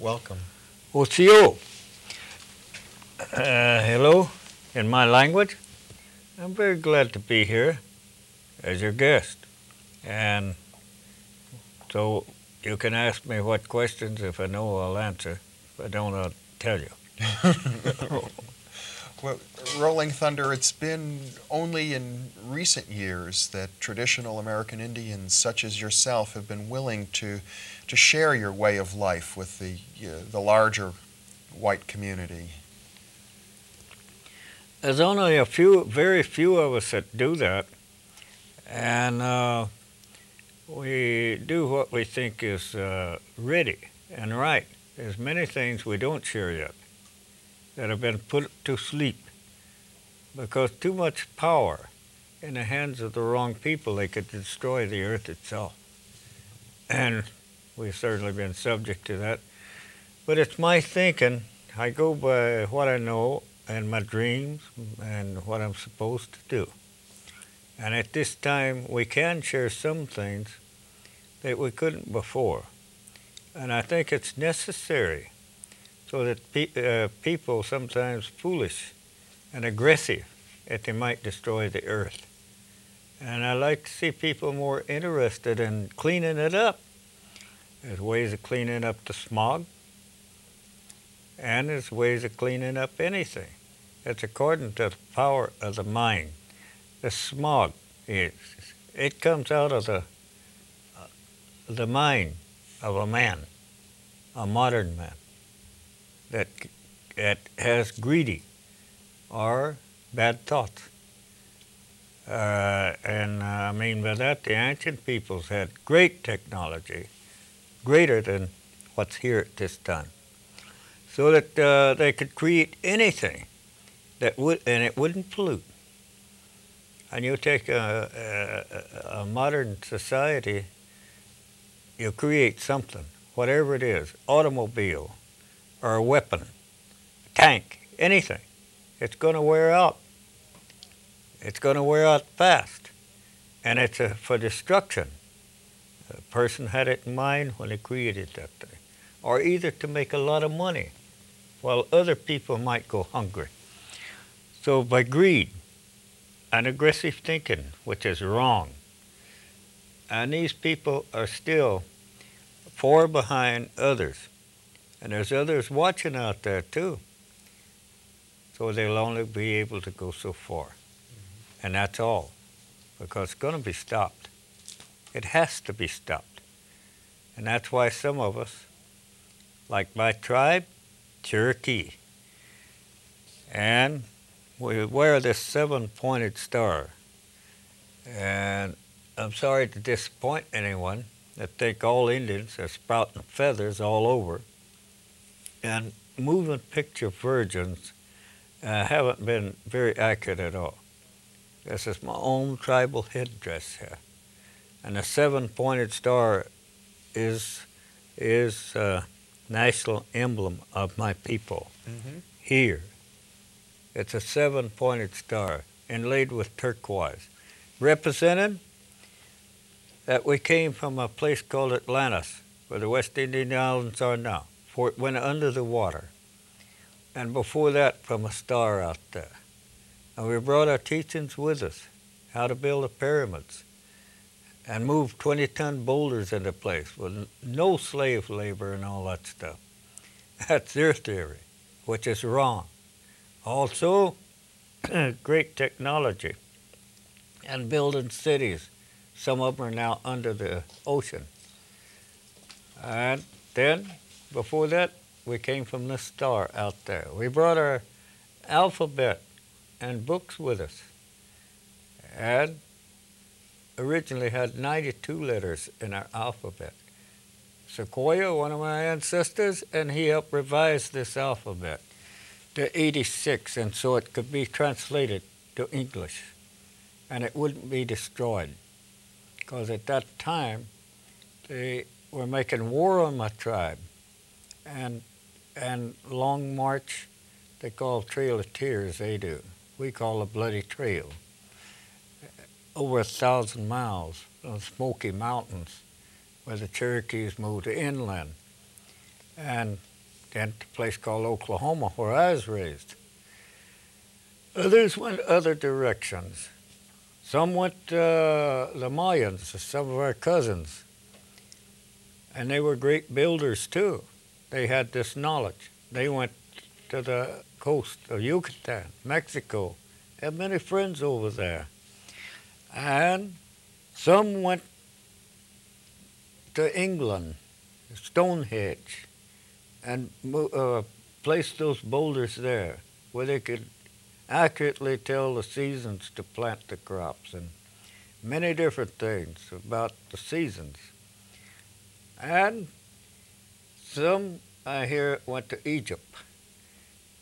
Welcome. Osiyo. Uh, hello, in my language. I'm very glad to be here as your guest. And so you can ask me what questions. If I know, I'll answer. If I don't, I'll tell you. Rolling Thunder, it's been only in recent years that traditional American Indians such as yourself have been willing to, to share your way of life with the, uh, the larger white community. There's only a few, very few of us that do that. And uh, we do what we think is uh, ready and right. There's many things we don't share yet that have been put to sleep because too much power in the hands of the wrong people, they could destroy the earth itself. And we've certainly been subject to that. But it's my thinking. I go by what I know and my dreams and what I'm supposed to do. And at this time, we can share some things that we couldn't before. And I think it's necessary so that pe- uh, people, sometimes foolish and aggressive, that they might destroy the earth. And I like to see people more interested in cleaning it up. There's ways of cleaning up the smog, and there's ways of cleaning up anything. It's according to the power of the mind. The smog is it comes out of the uh, the mind of a man, a modern man that that has greedy or bad thoughts. Uh, and uh, I mean by that, the ancient peoples had great technology, greater than what's here at this time, so that uh, they could create anything that would, and it wouldn't pollute. And you take a, a, a modern society, you create something, whatever it is, automobile, or a weapon, a tank, anything. It's going to wear out. It's going to wear out fast. And it's a, for destruction. The person had it in mind when they created that thing. Or either to make a lot of money while other people might go hungry. So by greed and aggressive thinking, which is wrong, and these people are still far behind others. And there's others watching out there too. So they'll only be able to go so far. Mm-hmm. And that's all. Because it's going to be stopped. It has to be stopped. And that's why some of us, like my tribe, Cherokee, and we wear this seven pointed star. And I'm sorry to disappoint anyone that think all Indians are sprouting feathers all over. And movement picture virgins uh, haven't been very accurate at all. This is my own tribal headdress here. And the seven pointed star is, is uh, national emblem of my people mm-hmm. here it's a seven pointed star inlaid with turquoise, representing that we came from a place called Atlantis, where the West Indian Islands are now, it went under the water. And before that, from a star out there. And we brought our teachings with us how to build the pyramids and move 20 ton boulders into place with no slave labor and all that stuff. That's their theory, which is wrong. Also, great technology and building cities. Some of them are now under the ocean. And then, before that, we came from the star out there. We brought our alphabet and books with us. And originally had 92 letters in our alphabet. Sequoyah, one of my ancestors, and he helped revise this alphabet to 86, and so it could be translated to English, and it wouldn't be destroyed. Because at that time, they were making war on my tribe, and and Long March, they call Trail of Tears, they do. We call a Bloody Trail. Over a thousand miles of Smoky Mountains, where the Cherokees moved inland. And then to a place called Oklahoma, where I was raised. Others went other directions. Some went uh, the Mayans, some of our cousins, and they were great builders too. They had this knowledge. They went to the coast of Yucatan, Mexico. Had many friends over there, and some went to England, Stonehenge, and uh, placed those boulders there where they could accurately tell the seasons to plant the crops and many different things about the seasons. And some I hear went to Egypt.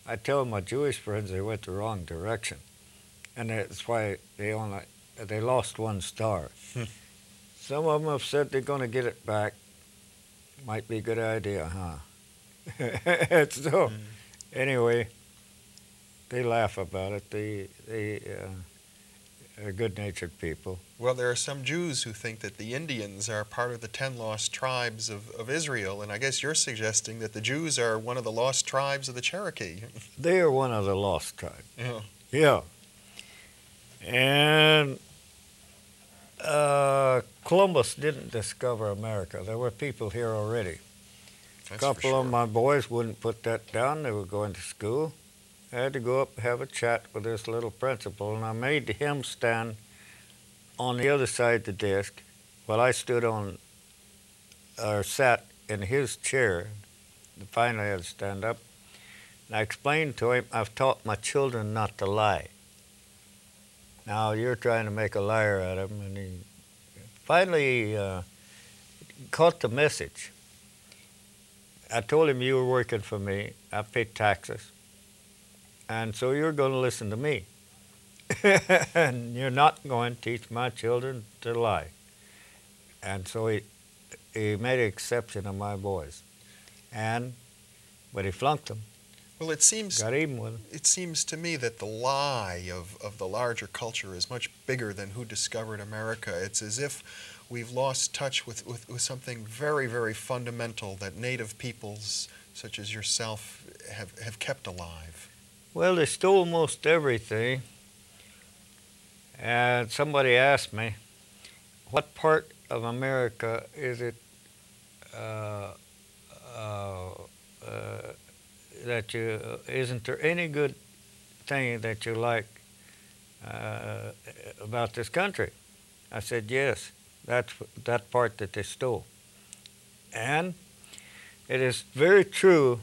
I tell my Jewish friends they went the wrong direction, and that's why they only they lost one star. some of them have said they're going to get it back. Might be a good idea, huh? so, mm. anyway, they laugh about it. They they uh, are good-natured people. Well, there are some Jews who think that the Indians are part of the ten lost tribes of, of Israel, and I guess you're suggesting that the Jews are one of the lost tribes of the Cherokee. they are one of the lost tribes. Yeah. Yeah. And uh, Columbus didn't discover America. There were people here already. That's a couple sure. of my boys wouldn't put that down. They were going to school. I had to go up and have a chat with this little principal, and I made him stand on the other side of the desk while I stood on or sat in his chair. Finally, I had to stand up. And I explained to him, I've taught my children not to lie. Now you're trying to make a liar out of him, and he finally uh, caught the message. I told him you were working for me. I paid taxes. And so you're going to listen to me. and you're not going to teach my children to lie. And so he, he made an exception of my boys. And, but he flunked them. Well, it seems got even with them. It seems to me that the lie of, of the larger culture is much bigger than who discovered America. It's as if we've lost touch with, with, with something very, very fundamental that native peoples such as yourself have, have kept alive. Well, they stole most everything. And somebody asked me, what part of America is it uh, uh, uh, that you, isn't there any good thing that you like uh, about this country? I said, yes, that's that part that they stole. And it is very true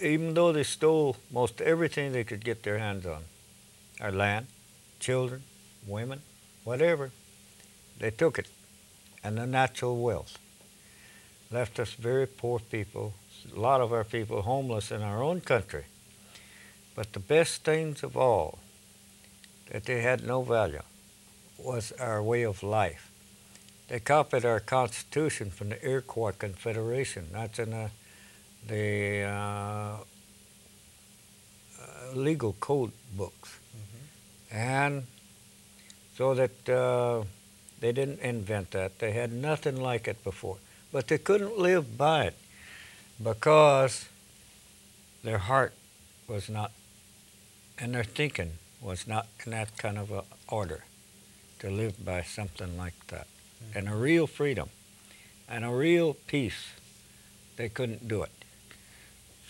even though they stole most everything they could get their hands on our land, children, women, whatever they took it, and the natural wealth. Left us very poor people, a lot of our people homeless in our own country. But the best things of all, that they had no value, was our way of life. They copied our Constitution from the Iroquois Confederation. That's in the the uh, uh, legal code books. Mm-hmm. And so that uh, they didn't invent that. They had nothing like it before. But they couldn't live by it because their heart was not, and their thinking was not in that kind of a order to live by something like that. Mm-hmm. And a real freedom and a real peace, they couldn't do it.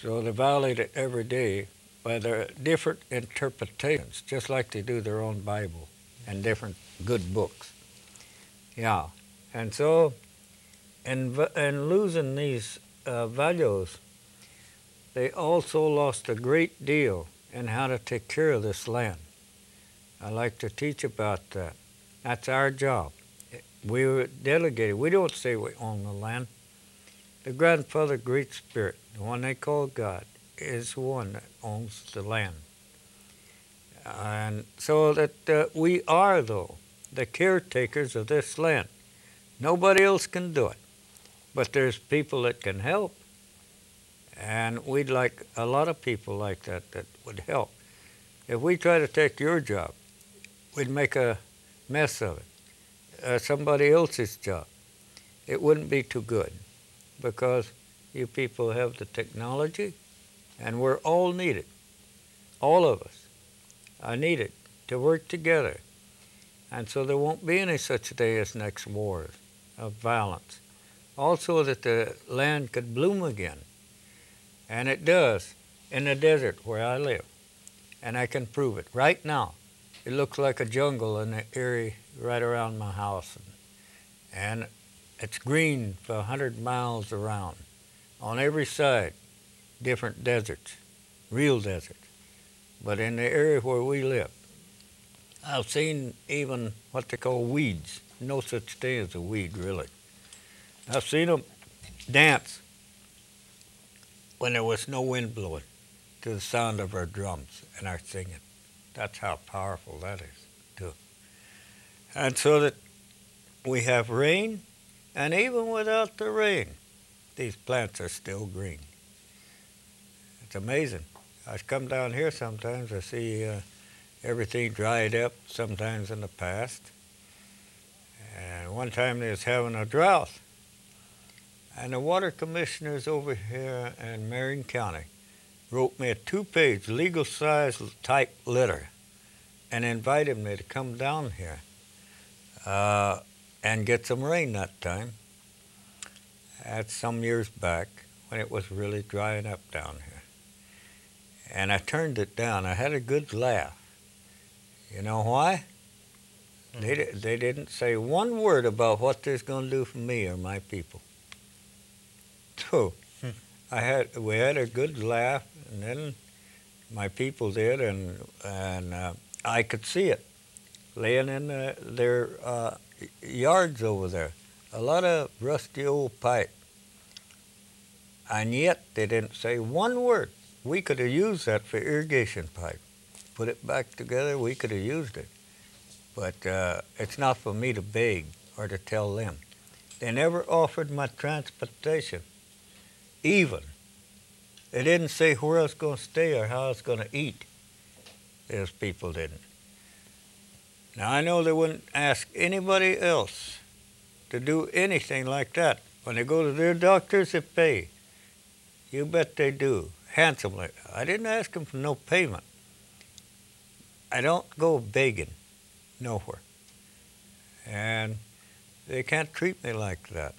So they violate it every day by their different interpretations, just like they do their own Bible and different good books. Yeah. And so, in, in losing these uh, values, they also lost a great deal in how to take care of this land. I like to teach about that. That's our job. We were delegated. We don't say we own the land. The grandfather Great Spirit the one they call God, is the one that owns the land. And so that uh, we are, though, the caretakers of this land. Nobody else can do it. But there's people that can help. And we'd like a lot of people like that that would help. If we try to take your job, we'd make a mess of it. Uh, somebody else's job. It wouldn't be too good because You people have the technology, and we're all needed. All of us are needed to work together. And so there won't be any such day as next wars of violence. Also, that the land could bloom again. And it does in the desert where I live. And I can prove it right now. It looks like a jungle in the area right around my house. And it's green for a 100 miles around. On every side, different deserts, real deserts. But in the area where we live, I've seen even what they call weeds. No such thing as a weed, really. I've seen them dance when there was no wind blowing to the sound of our drums and our singing. That's how powerful that is, too. And so that we have rain, and even without the rain, these plants are still green. It's amazing. I come down here sometimes, I see uh, everything dried up sometimes in the past. And one time they was having a drought. And the water commissioners over here in Marin County wrote me a two-page legal size type letter and invited me to come down here uh, and get some rain that time. That's some years back when it was really drying up down here. And I turned it down. I had a good laugh. You know why? They, they didn't say one word about what this going to do for me or my people. So I had we had a good laugh, and then my people did, and and uh, I could see it laying in the, their uh, yards over there. A lot of rusty old pipe, and yet they didn't say one word. We could have used that for irrigation pipe. Put it back together. We could have used it, but uh, it's not for me to beg or to tell them. They never offered my transportation even. They didn't say where I was going to stay or how I was going to eat. Those people didn't. Now, I know they wouldn't ask anybody else to do anything like that. When they go to their doctors, they pay. You bet they do, handsomely. I didn't ask them for no payment. I don't go begging nowhere. And they can't treat me like that.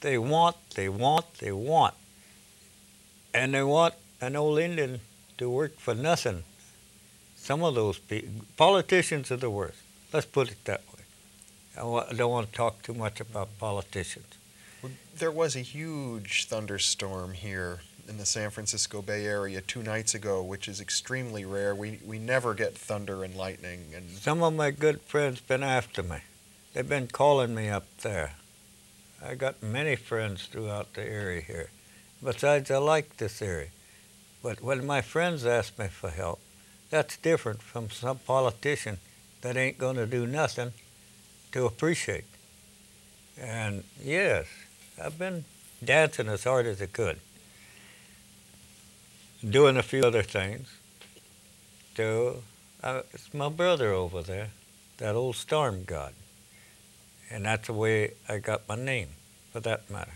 They want, they want, they want. And they want an old Indian to work for nothing. Some of those pe- politicians are the worst. Let's put it that way. I don't want to talk too much about politicians. There was a huge thunderstorm here in the San Francisco Bay Area two nights ago, which is extremely rare. We, we never get thunder and lightning. And Some of my good friends been after me. They've been calling me up there. I got many friends throughout the area here. Besides, I like this area. But when my friends ask me for help, that's different from some politician that ain't going to do nothing to appreciate. And yes, I've been dancing as hard as I could, doing a few other things. So, uh, it's my brother over there, that old storm god. And that's the way I got my name, for that matter.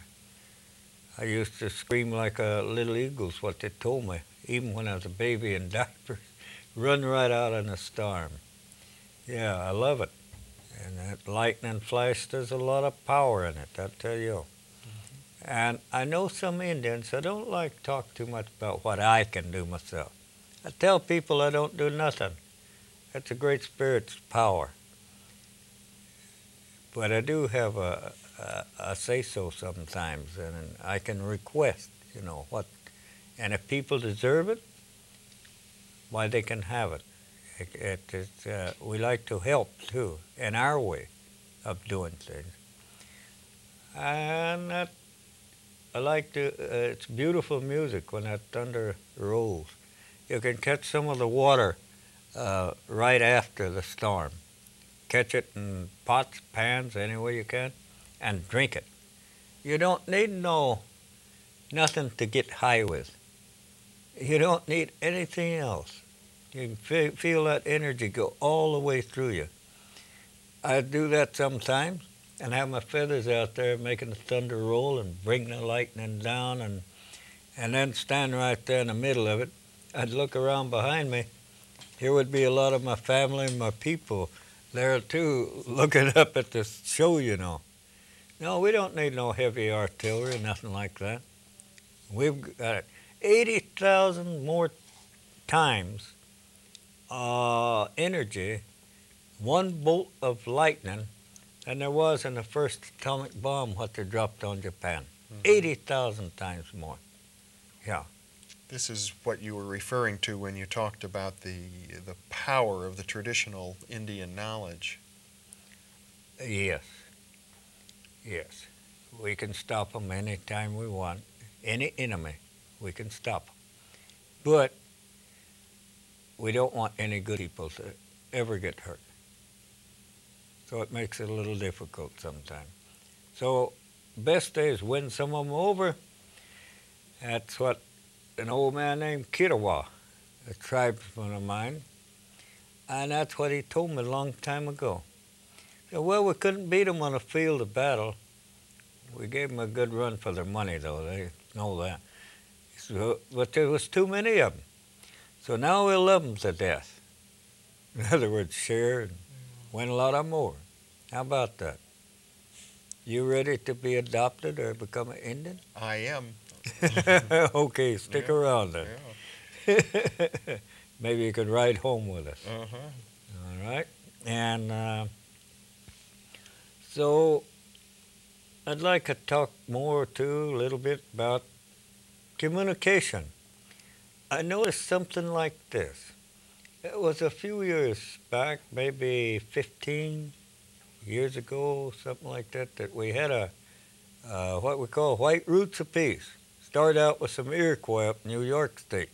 I used to scream like a little eagle's what they told me, even when I was a baby in diapers. Run right out in a storm. Yeah, I love it. And that lightning flash, there's a lot of power in it, I tell you. Mm-hmm. And I know some Indians, I don't like to talk too much about what I can do myself. I tell people I don't do nothing. That's a great spirit's power. But I do have a, a, a say so sometimes, and I can request, you know, what. And if people deserve it, why, they can have it. It, it uh, we like to help too, in our way of doing things. And that, I like to, uh, it's beautiful music when that thunder rolls. You can catch some of the water uh, right after the storm. Catch it in pots, pans, any way you can, and drink it. You don't need no nothing to get high with. You don't need anything else. You can feel that energy go all the way through you. I do that sometimes, and have my feathers out there making the thunder roll and bring the lightning down and and then stand right there in the middle of it. I'd look around behind me. Here would be a lot of my family and my people there too, looking up at the show, you know. No, we don't need no heavy artillery, nothing like that. We've got 80,000 more times uh, energy, one bolt of lightning, than there was in the first atomic bomb what they dropped on Japan. Mhm. 80,000 times more. Yeah. This is what you were referring to when you talked about the the power of the traditional Indian knowledge. Yes. Yes. We can stop them anytime we want. Any enemy, we can stop 'em. But we don't want any good people to ever get hurt. So it makes it a little difficult sometimes. So best day is win some of them over. That's what an old man named Kitawa, a tribesman of mine, and that's what he told me a long time ago. Well, we couldn't beat them on the field of battle. We gave them a good run for their money, though. They know that. But there was too many of them. So now we'll love them to death. In other words, share and win a lot of more. How about that? You ready to be adopted or become an Indian? I am. okay, stick Yeah, around then. Yeah. Maybe you could ride home with us. Uh-huh. All right. And uh, so I'd like to talk more too, a little bit about communication. I noticed something like this. It was a few years back, maybe 15 years ago, something like that, that we had a uh, what we call White Roots of Peace. Started out with some Iroquois up in New York State.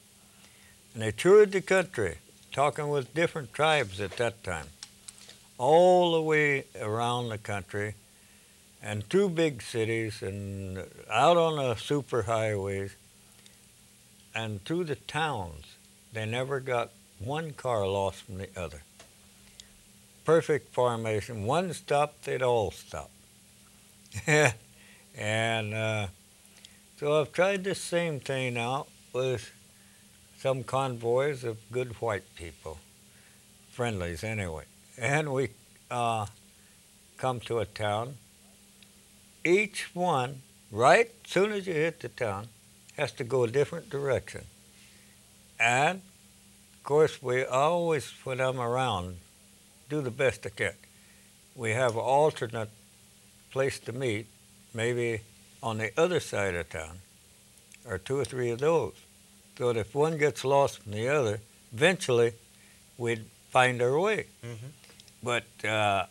And they toured the country, talking with different tribes at that time, all the way around the country and through big cities and out on the super highways and through the towns. They never got one car lost from the other. Perfect formation. One stopped, they'd all stop. and uh, so I've tried the same thing out with some convoys of good white people, friendlies anyway. And we uh, come to a town. Each one, right soon as you hit the town, has to go a different direction. And of course, we always, when I'm around, do the best I can. We have an alternate place to meet, maybe on the other side of town, or two or three of those. So that if one gets lost from the other, eventually we'd find our way. Mhm. But uh,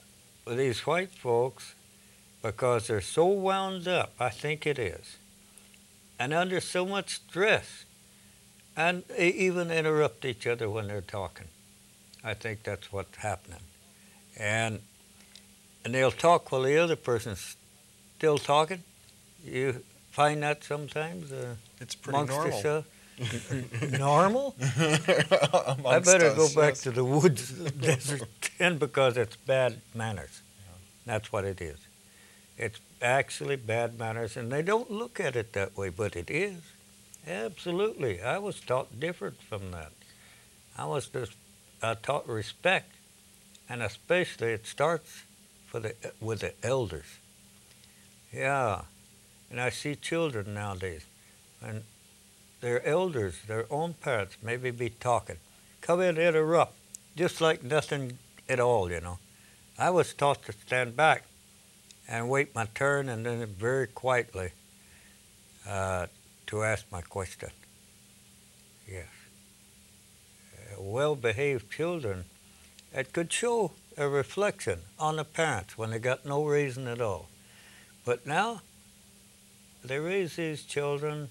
with these white folks, because they're so wound up, I think it is, and under so much stress, and they even interrupt each other when they're talking. I think that's what's happening. And and they'll talk while the other person's still talking. You find that sometimes uh, It's pretty amongst normal. yourself. normal? I better us, go back yes. to the woods desert then because it's bad manners. That's what it is. It's actually bad manners, and they don't look at it that way, but it is. Absolutely. I was taught different from that. I was just uh, taught respect, and especially it starts for the with the elders. Yeah, and I see children nowadays, and their elders, their own parents, maybe be talking, come in interrupt, just like nothing at all, you know. I was taught to stand back and wait my turn and then very quietly uh, to ask my question. Yes. Uh, well-behaved children that could show a reflection on the parents when they got no reason at all. But now they raise these children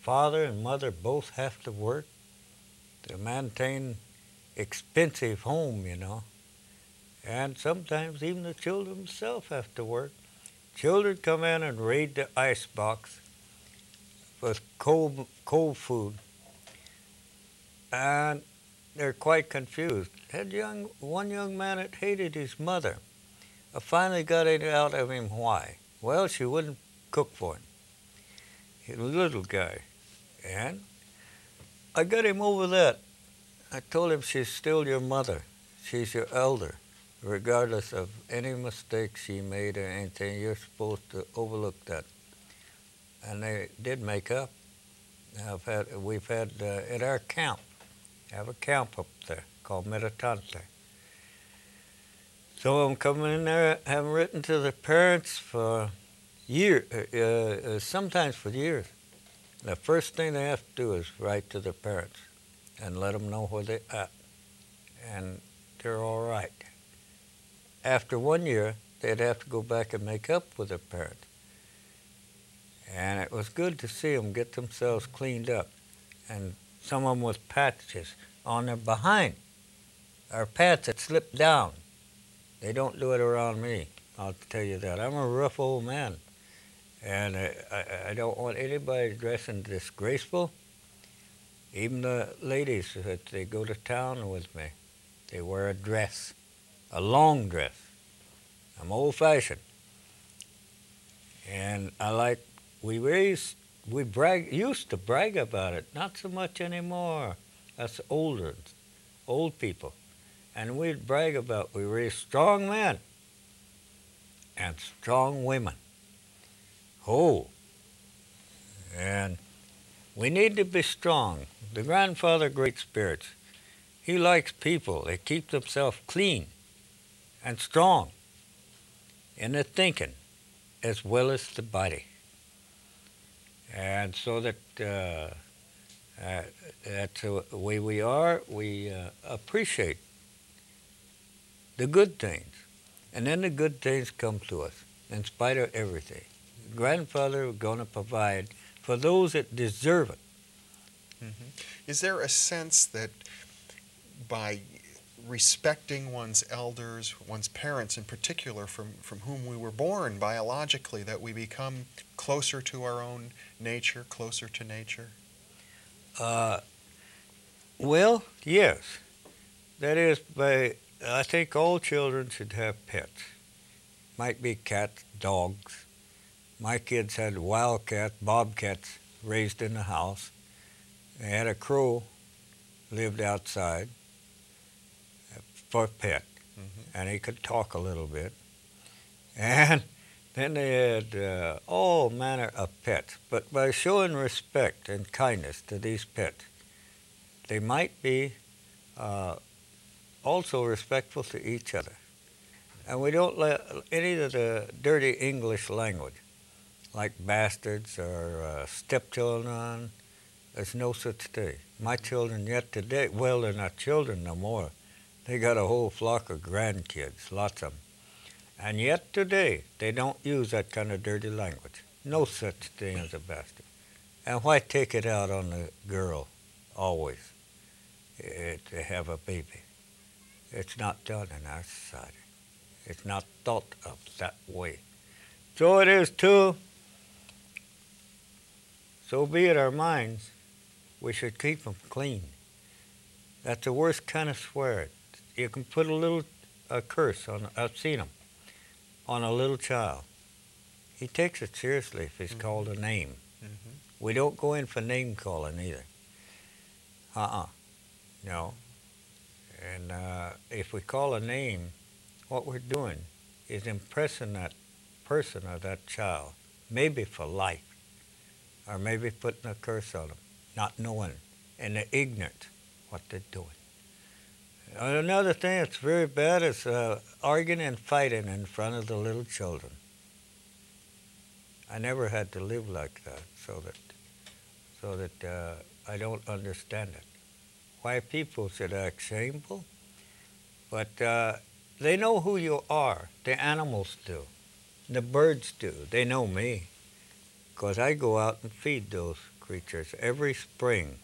father and mother both have to work to maintain expensive home, you know. And sometimes even the children themselves have to work. Children come in and raid the ice box with cold, cold food, and they're quite confused. Had young, one young man that hated his mother I finally got it out of him why. Well, she wouldn't cook for him. He was a little guy. And I got him over that. I told him she's still your mother. She's your elder. Regardless of any mistake she made or anything, you're supposed to overlook that. And they did make up. I've had, we've had uh, at our camp, have a camp up there called. Some of them come in there, haven't written to their parents for years, uh, uh, sometimes for years. The first thing they have to do is write to their parents and let them know where they're at. And they're all right. After one year, they'd have to go back and make up with their parents. And it was good to see them get themselves cleaned up. And some of them with patches on their behind, or pads that slip down. They don't do it around me, I'll tell you that. I'm a rough old man. And I, I, I don't want anybody dressing disgraceful. Even the ladies that they go to town with me, they wear a dress, a long dress. I'm old fashioned. And I like, we raised, we brag, used to brag about it, not so much anymore. That's older, old people. And we'd brag about we raised strong men and strong women. Oh, and we need to be strong. The grandfather, great spirits, he likes people that keep themselves clean and strong in the thinking as well as the body. And so that uh, uh, that's the way we are. We uh, appreciate the good things. And then the good things come to us in spite of everything. Grandfather is going to provide for those that deserve it. Mm-hmm. Is there a sense that by respecting one's elders, one's parents in particular, from, from whom we were born biologically, that we become closer to our own nature, closer to nature? Uh, well, yes. That is, by I think all children should have pets. Might be cats, dogs. My kids had wildcats, bobcats raised in the house. They had a crow lived outside for a pet, mm-hmm. and he could talk a little bit. And then they had uh, all manner of pets. But by showing respect and kindness to these pets, they might be uh, also respectful to each other. And we don't let any of the dirty English language, like bastards or uh, stepchildren, there's no such thing. My children yet today, well, they're not children no more. They got a whole flock of grandkids, lots of them. And yet today, they don't use that kind of dirty language. No such thing as a bastard. And why take it out on the girl always eh, to have a baby? It's not done in our society. It's not thought of that way. So it is too. So be it our minds, we should keep them clean. That's the worst kind of swear. You can put a little a curse on. I've seen them on a little child. He takes it seriously if he's mm-hmm. called a name. Mm-hmm. We don't go in for name calling either. Uh-uh. No. And uh, if we call a name, what we're doing is impressing that person or that child, maybe for life, or maybe putting a curse on them, not knowing, and they're ignorant what they're doing. Another thing that's very bad is uh, arguing and fighting in front of the little children. I never had to live like that, so that, so that uh, I don't understand it. Why people should act shameful, but uh, they know who you are. The animals do, the birds do. They know me, because I go out and feed those creatures every spring.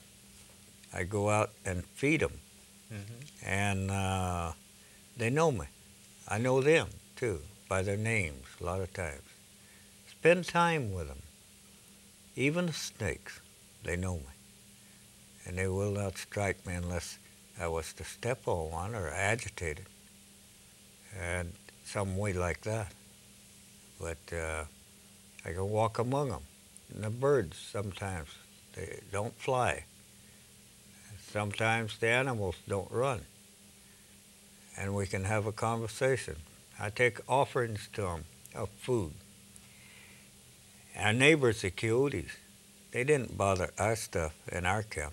I go out and feed them Mm-hmm. And uh, they know me. I know them too by their names a lot of times. Spend time with them. Even the snakes, they know me. And they will not strike me unless I was to step on one or agitated. And some way like that. But uh, I can walk among them. And the birds sometimes they don't fly. Sometimes the animals don't run. And we can have a conversation. I take offerings to them of food. Our neighbors, the coyotes, they didn't bother our stuff in our camp,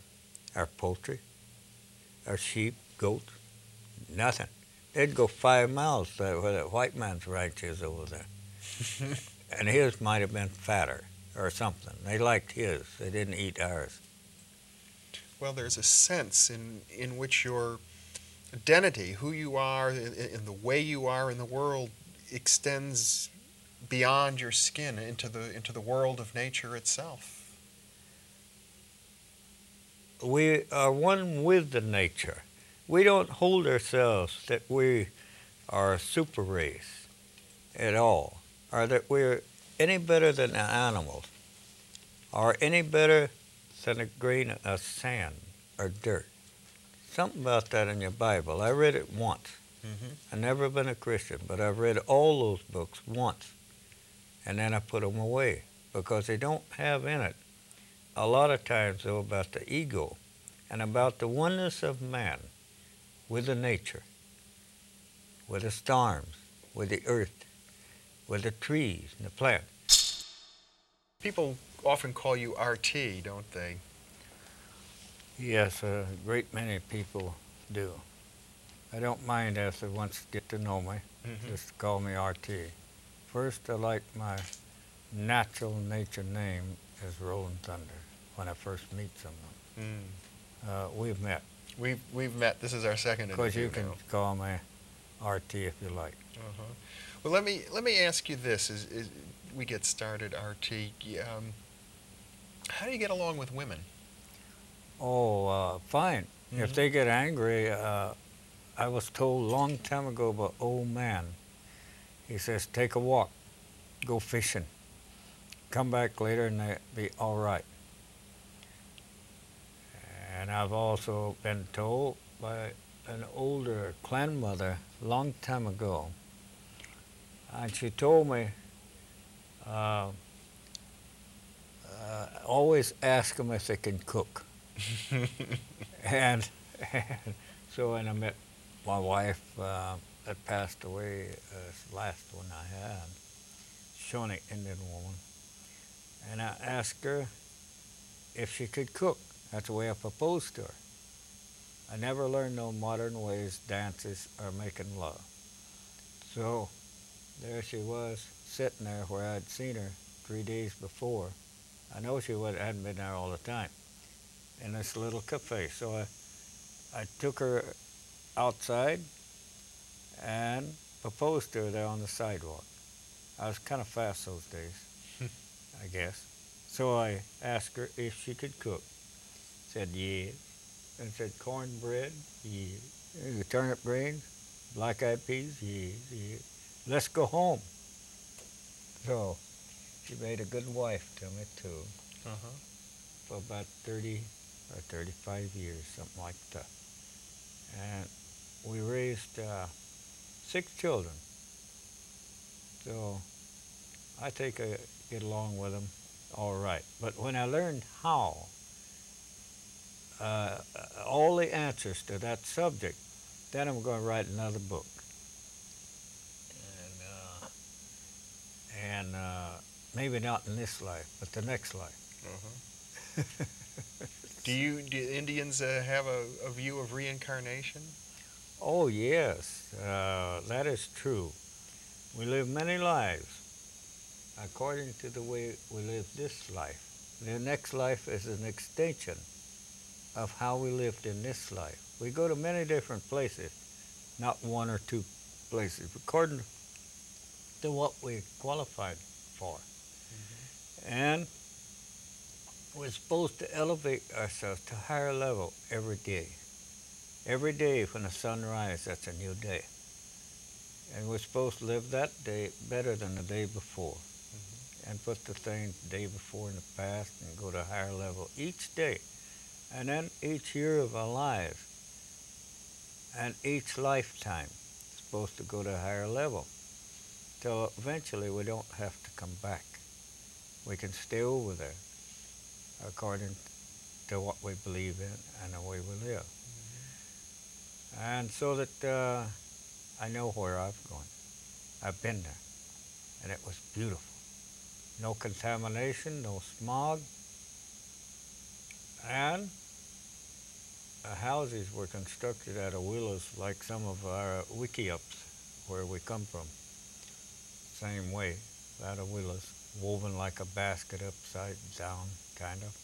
our poultry, our sheep, goats, nothing. They'd go five miles to where the white man's ranch is over there. and his might have been fatter or something. They liked his. They didn't eat ours. Well, there's a sense in, in which your identity, who you are, in the way you are in the world, extends beyond your skin into the into the world of nature itself. We are one with the nature. We don't hold ourselves that we are a super race at all, or that we're any better than animals, or any better than a grain of sand or dirt. Something about that in your Bible. I read it once. Mm-hmm. I've never been a Christian, but I've read all those books once, and then I put them away because they don't have in it a lot of times, though, about the ego and about the oneness of man with the nature, with the storms, with the earth, with the trees and the plants. People often call you RT, don't they? Yes, a great many people do. I don't mind as they once get to know me, Mhm. just call me RT. First, I like my natural nature name is Rolling Thunder when I first meet someone. Mm. Uh, we've met. We've we've met. This is our second Of course, you can now. call me RT if you like. Uh-huh. Well, let me let me ask you this: as, as we get started, RT, um, how do you get along with women? Oh, uh, fine. If Mhm. they get angry, uh, I was told a long time ago by old man. He says, take a walk, go fishing, come back later and they'll be all right. And I've also been told by an older grandmother long time ago, and she told me, uh, uh, always ask them if they can cook. and, and so when I met my wife uh, that passed away, uh, last one I had, Shawnee Indian woman, and I asked her if she could cook. That's the way I proposed to her. I never learned no modern ways, dances, or making love. So there she was, sitting there where I'd seen her three days before. I know she hadn't been there all the time in this little cafe. So I, I took her outside and proposed to her there on the sidewalk. I was kind of fast those days, I guess. So I asked her if she could cook. Said yes. And said cornbread, yes. Uh, Turnip greens, black-eyed peas, yes, yes. Let's go home. So she made a good wife to me too Uh-huh. for about 30 or 35 years, something like that. And we raised uh, six children. So I think I get along with them all right. But when I learned how, uh, all the answers to that subject, then I'm going to write another book. And, uh, and uh, maybe not in this life, but the next life. Uh-huh. Do you do Indians uh, have a, a view of reincarnation? Oh, yes, uh, that is true. We live many lives according to the way we live this life. The next life is an extension of how we lived in this life. We go to many different places, not one or two places, according to what we qualified for. And we're supposed to elevate ourselves to higher level every day. Every day when the sun rises, that's a new day. And we're supposed to live that day better than the day before. Mm-hmm. And put the things the day before in the past and go to a higher level each day. And then each year of our lives and each lifetime supposed to go to a higher level. till eventually we don't have to come back. We can still with there according to what we believe in and the way we live. And so that uh, I know where I've gone. I've been there, and it was beautiful. No contamination, no smog, and the houses were constructed out of willows like some of our wickiups where we come from. Same way, out of willows, woven like a basket upside down, kind of.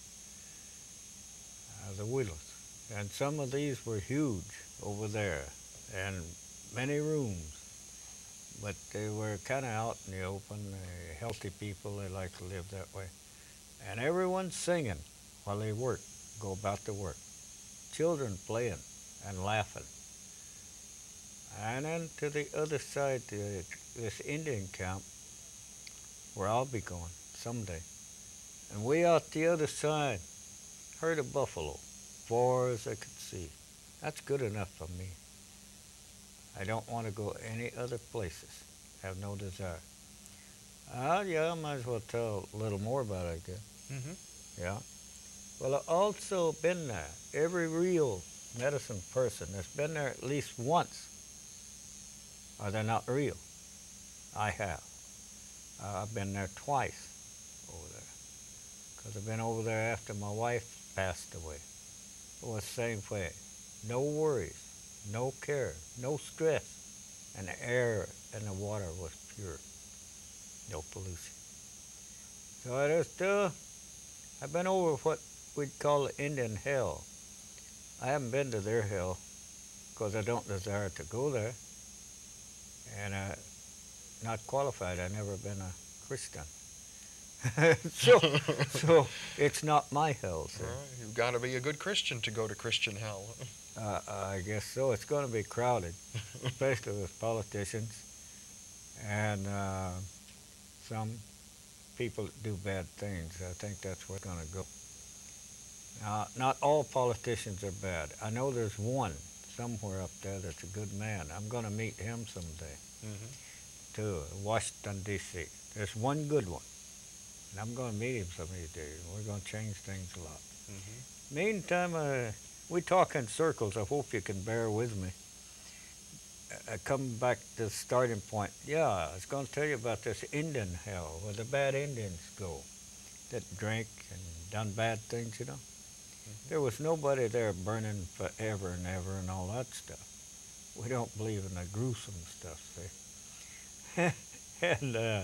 Uh, the willows. And some of these were huge over there, and many rooms. But they were kind of out in the open, uh, healthy people, they like to live that way. And everyone singing while they work, go about their work. Children playing and laughing. And then to the other side, uh, this Indian camp, where I'll be going someday. And way out the other side, herd of buffalo, far as I could see. That's good enough for me. I don't want to go any other places. Have no desire. Ah, yeah, I might as well tell a little more about it, I guess. Mm-hmm. Yeah. Well, I've also been there. Every real medicine person that's been there at least once, are they're not real. I have. Uh, I've been there twice over there. Because I've been over there after my wife passed away. It was the same way. No worries, no care, no stress. And the air and the water was pure. No pollution. So I just, uh, I've been over what we'd call the Indian hell. I haven't been to their hell because I don't desire to go there. And uh, not qualified. I've never been a Christian. so, so it's not my hell, sir. Well, you've got to be a good Christian to go to Christian hell. Uh, I guess so. It's going to be crowded, especially with politicians and uh, some people that do bad things. I think that's where it's going to go. Now, not all politicians are bad. I know there's one somewhere up there that's a good man. I'm going to meet him someday, Mm-hmm. Too, Washington, D.C. There's one good one, and I'm going to meet him some of these days. We're going to change things a lot. Mm-hmm. Meantime, uh, we talk in circles. I hope you can bear with me. I come back to the starting point. Yeah, I was going to tell you about this Indian hell where the bad Indians go that drink and done bad things, you know. There was nobody there burning forever and ever and all that stuff. We don't believe in the gruesome stuff, see. And uh,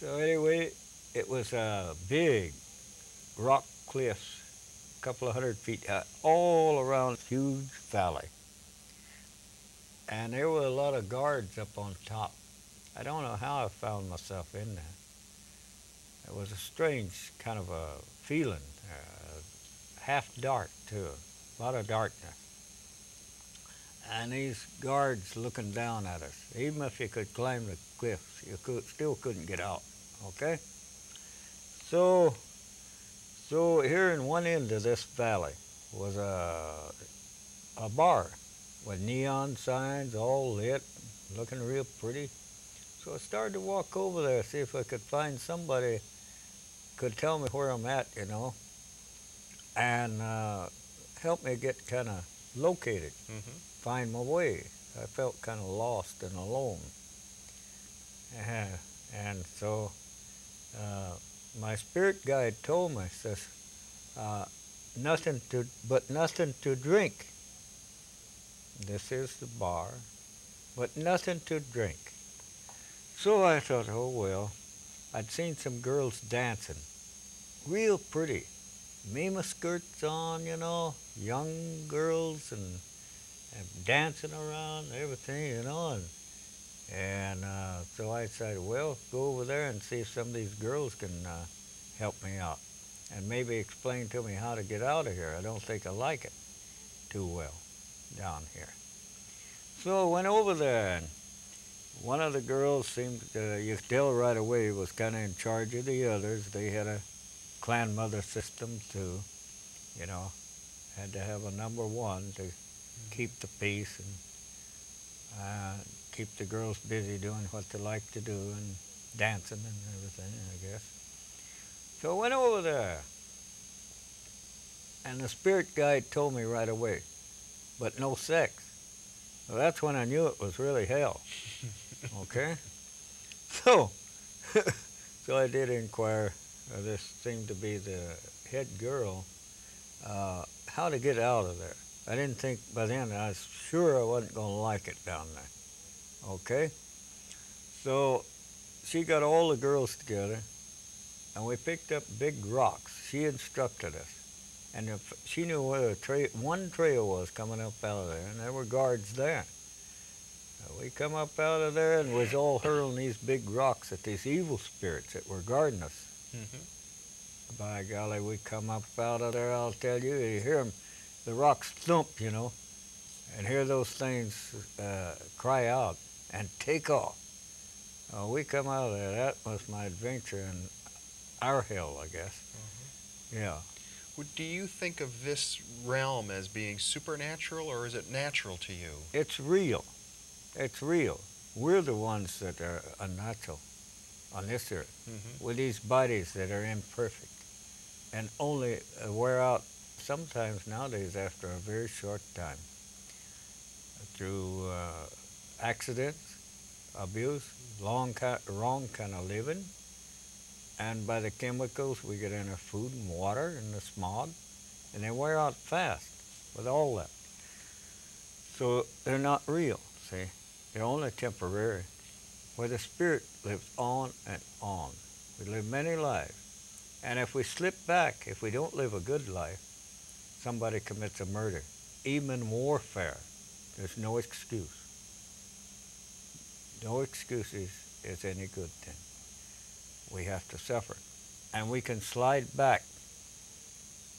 so anyway, it was a big rock cliffs a couple of hundred feet high, all around huge valley. And there were a lot of guards up on top. I don't know how I found myself in there. It was a strange kind of a feeling, uh, half dark too, a lot of darkness. And these guards looking down at us. Even if you could climb the cliffs, you could, still couldn't get out. Okay. So so here in one end of this valley was a, a bar with neon signs all lit, looking real pretty. So I started to walk over there, see if I could find somebody could tell me where I'm at, you know, and uh, help me get kind of located, Mm-hmm. Find my way. I felt kind of lost and alone. Uh, and so uh, my spirit guide told me, says, uh, nothing to, but nothing to drink. This is the bar, but nothing to drink. So I thought, oh well, I'd seen some girls dancing, real pretty, mima skirts on, you know, young girls and, and dancing around, and everything, you know, and and uh, so I decided, well, go over there and see if some of these girls can uh, help me out and maybe explain to me how to get out of here. I don't think I like it too well down here. So I went over there, and one of the girls seemed, uh, you tell right away, was kind of in charge of the others. They had a clan mother system too, you know, had to have a number one to keep the peace and uh, keep the girls busy doing what they like to do and dancing and everything, I guess. So I went over there. And the spirit guide told me right away, but no sex. Well, that's when I knew it was really hell. Okay? So, so I did inquire. Uh, this seemed to be the head girl. Uh, how to get out of there. I didn't think by then, I was sure I wasn't going to like it down there. Okay? So she got all the girls together and we picked up big rocks. She instructed us. And if she knew where a tra- one trail was coming up out of there, and there were guards there. Uh, we come up out of there and was all hurling these big rocks at these evil spirits that were guarding us. Mm-hmm. By golly, we come up out of there, I'll tell you, you hear 'em, the rocks thump, you know, and hear those things uh, cry out and take off. Uh, we come out of there, that was my adventure in our hell, I guess. Yeah. Would- Do you think of this realm as being supernatural or is it natural to you? It's real. It's real. We're the ones that are unnatural on this earth Mm-hmm. with these bodies that are imperfect and only wear out sometimes nowadays after a very short time through uh, accidents, abuse, long ki- wrong kind of living, and by the chemicals we get in our food and water and the smog, and they wear out fast with all that. So they're not real, see? They're only temporary, where the spirit lives on and on. We live many lives. And if we slip back, if we don't live a good life, somebody commits a murder, even warfare, there's no excuse. No excuses is any good thing. We have to suffer. And we can slide back,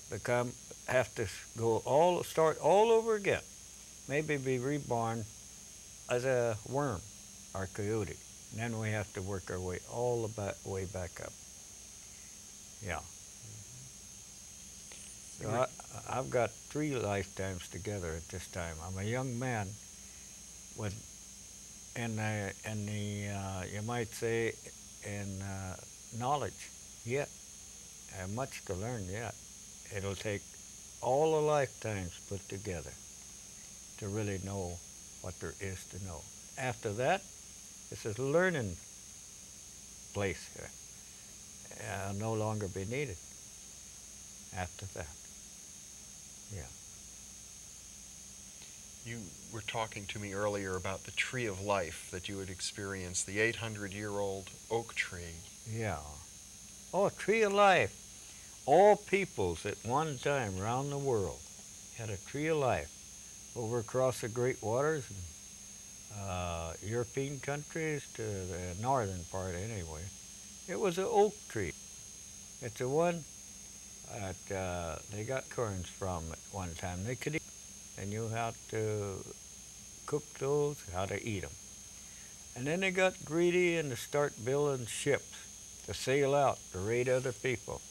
become, have to go all, start all over again. Maybe be reborn as a worm or coyote. And then we have to work our way all the way back up. Yeah. So I, I've got three lifetimes together at this time. I'm a young man with, in the, in the uh, you might say, in uh, knowledge yet. I have much to learn yet. It'll take all the lifetimes put together to really know what there is to know. After that, is a learning place here. Uh, no longer be needed after that. Yeah. You were talking to me earlier about the tree of life that you had experienced, the 800 year old oak tree. Yeah. Oh, tree of life. All peoples at one time around the world had a tree of life over across the great waters, uh, European countries to the northern part anyway. It was an oak tree. It's the one that uh, they got currants from at one time. They could eat. They knew how to cook those, how to eat them. And then they got greedy and to start building ships to sail out to raid other people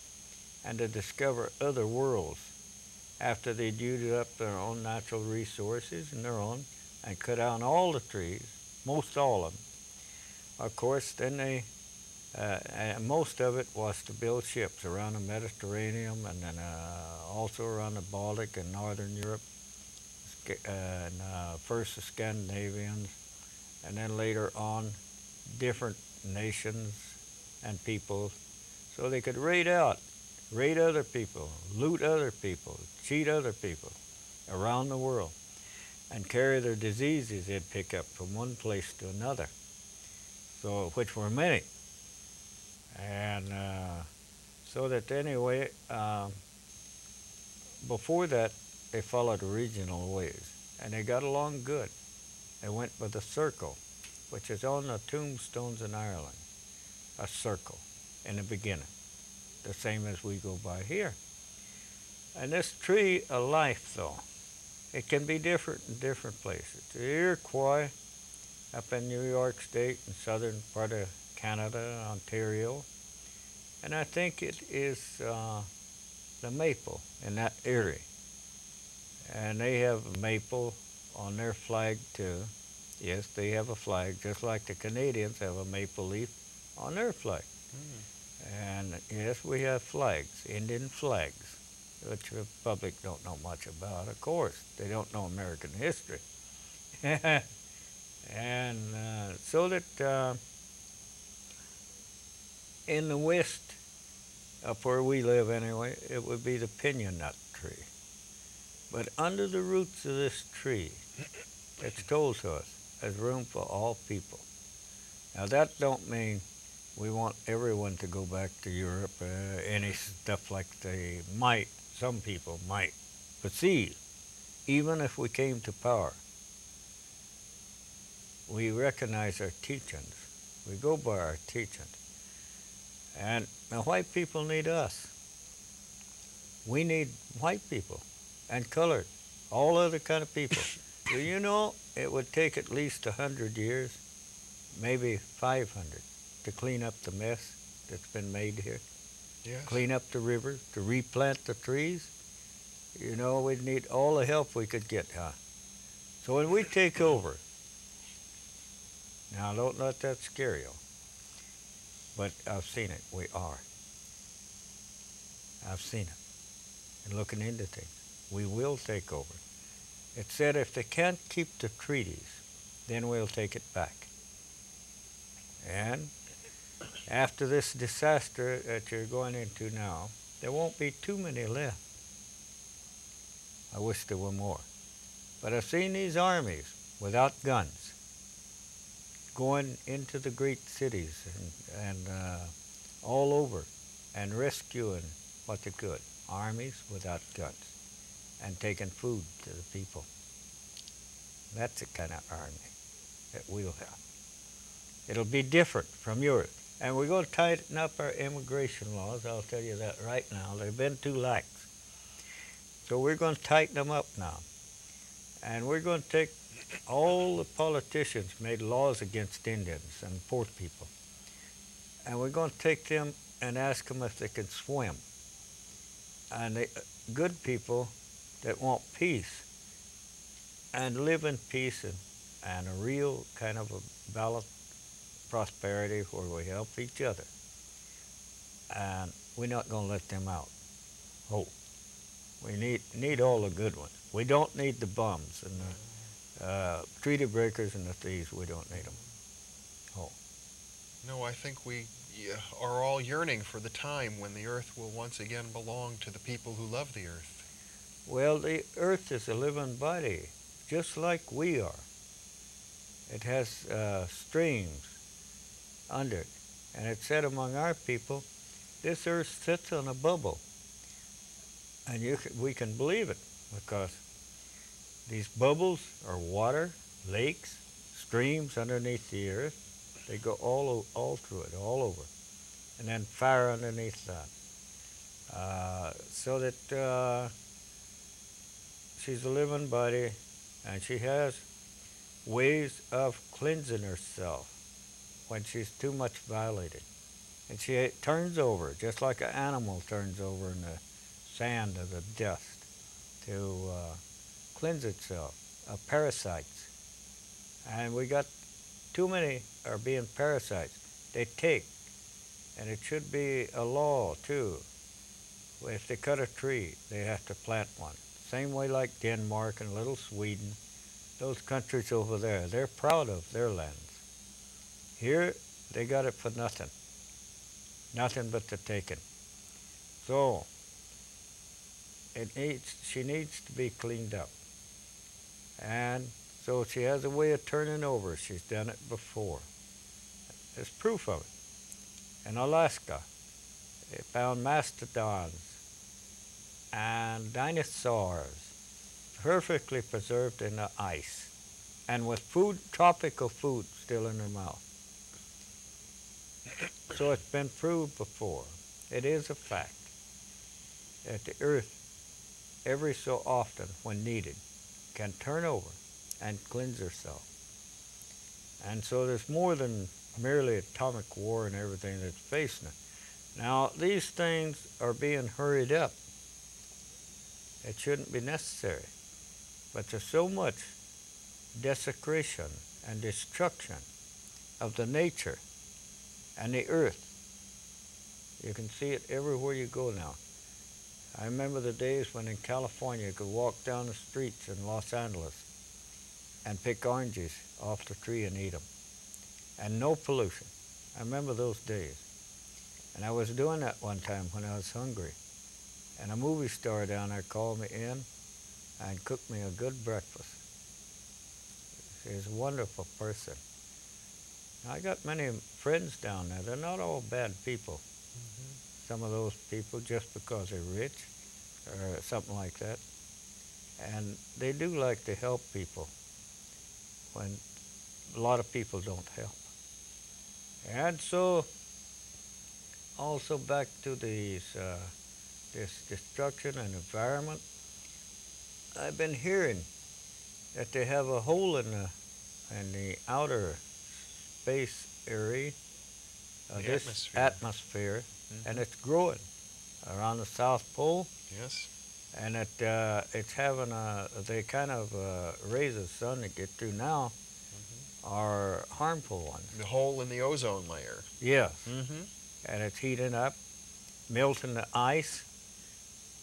and to discover other worlds after they'd used up their own natural resources and their own and cut down all the trees, most all of them. Of course, then they, uh, and most of it was to build ships around the Mediterranean and then uh, also around the Baltic and Northern Europe, and uh, first the Scandinavians, and then later on different nations and peoples so they could raid out, raid other people, loot other people, cheat other people around the world, and carry their diseases they'd pick up from one place to another. So, which were many. And uh, so that anyway, um, before that, they followed regional ways, and they got along good. They went by the circle, which is on the tombstones in Ireland, a circle in the beginning, the same as we go by here. And this tree of life, though, it can be different in different places. The Iroquois up in New York State and southern part of Canada, Ontario, and I think it is uh, the maple in that area. And they have maple on their flag too. Yes, they have a flag, just like the Canadians have a maple leaf on their flag. And yes, we have flags, Indian flags, which the public don't know much about. Of course, they don't know American history. and uh, so that uh, in the West, up where we live anyway, it would be the pinion nut tree. But under the roots of this tree, it's told to us, there's room for all people. Now that don't mean we want everyone to go back to Europe, uh, any stuff like they might, some people might perceive, even if we came to power. We recognize our teachings. We go by our teachings. And the white people need us. We need white people and colored, all other kind of people. Do you know it would take at least a hundred years, maybe five hundred, to clean up the mess that's been made here? Yes. Clean up the river, to replant the trees. You know, we'd need all the help we could get, huh? So when we take over, now don't let that scare you. But I've seen it. We are. I've seen it. And looking into things. We will take over. It said if they can't keep the treaties, then we'll take it back. And after this disaster that you're going into now, there won't be too many left. I wish there were more. But I've seen these armies without guns going into the great cities and, and uh, all over and rescuing what they could. Armies without guns and taking food to the people. That's the kind of army that we'll have. It'll be different from yours. And we're going to tighten up our immigration laws. I'll tell you that right now. They've been too lax. So we're going to tighten them up now. And we're going to take all the politicians made laws against Indians and poor people. And we're going to take them and ask them if they can swim. And the good people that want peace and live in peace and, and a real kind of a balanced prosperity where we help each other. And we're not going to let them out. Oh, we need need all the good ones. We don't need the bums and the uh, treaty breakers and the thieves. We don't need them. Oh, No, I think we are all yearning for the time when the earth will once again belong to the people who love the earth. well, the earth is a living body, just like we are. It has uh, streams under it, and it's said among our people, this earth sits on a bubble, and you can, we can believe it because these bubbles are water, lakes, streams underneath the earth. They go all all through it, all over, and then fire underneath that, uh, so that uh, she's a living body, and she has ways of cleansing herself when she's too much violated, and she turns over just like an animal turns over in the sand of the dust to uh, cleanse itself of parasites. And we got too many are being parasites. They take, and it should be a law too. If they cut a tree, they have to plant one. Same way like Denmark and little Sweden, those countries over there, they're proud of their lands. Here, they got it for nothing. Nothing but the taking. So, it needs, she needs to be cleaned up. And so she has a way of turning over. She's done it before. There's proof of it. In Alaska, they found mastodons and dinosaurs perfectly preserved in the ice and with food, tropical food still in their mouth. So it's been proved before. It is a fact that the earth, every so often when needed, can turn over and cleanse herself. And so there's more than merely atomic war and everything that's facing it. Now, these things are being hurried up. It shouldn't be necessary. But there's so much desecration and destruction of the nature and the earth. You can see it everywhere you go now. I remember the days when in California you could walk down the streets in Los Angeles and pick oranges off the tree and eat them. And no pollution. I remember those days. And I was doing that one time when I was hungry. And a movie star down there called me in and cooked me a good breakfast. He's a wonderful person. I got many friends down there. They're not all bad people. Mm-hmm. Some of those people just because they're rich or something like that. And they do like to help people when a lot of people don't help. And so also back to these, uh, this destruction and environment, I've been hearing that they have a hole in the in the outer space area of The this atmosphere. atmosphere, Mhm. and it's growing around the South Pole, Yes. and it uh, it's having a they kind of uh, rays of sun that get through now are harmful ones. The hole in the ozone layer. Yes, Mm-hmm. and it's heating up, melting the ice,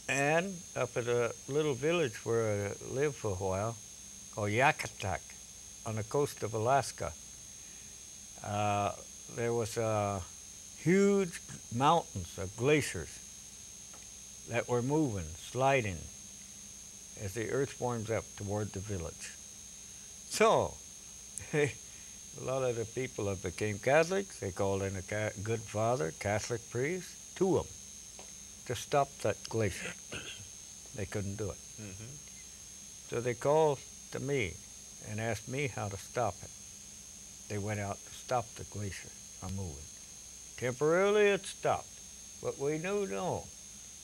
and up at a little village where I lived for a while, called Yakutat, on the coast of Alaska. Uh, there was uh, huge mountains of glaciers that were moving, sliding, as the earth warms up toward the village. So, a lot of the people that became Catholics, they called in a ca- good father, Catholic priest, to them to stop that glacier. They couldn't do it. Mm-hmm. So they called to me and asked me how to stop it. They went out to stop the glacier from moving. Temporarily it stopped, but we knew no.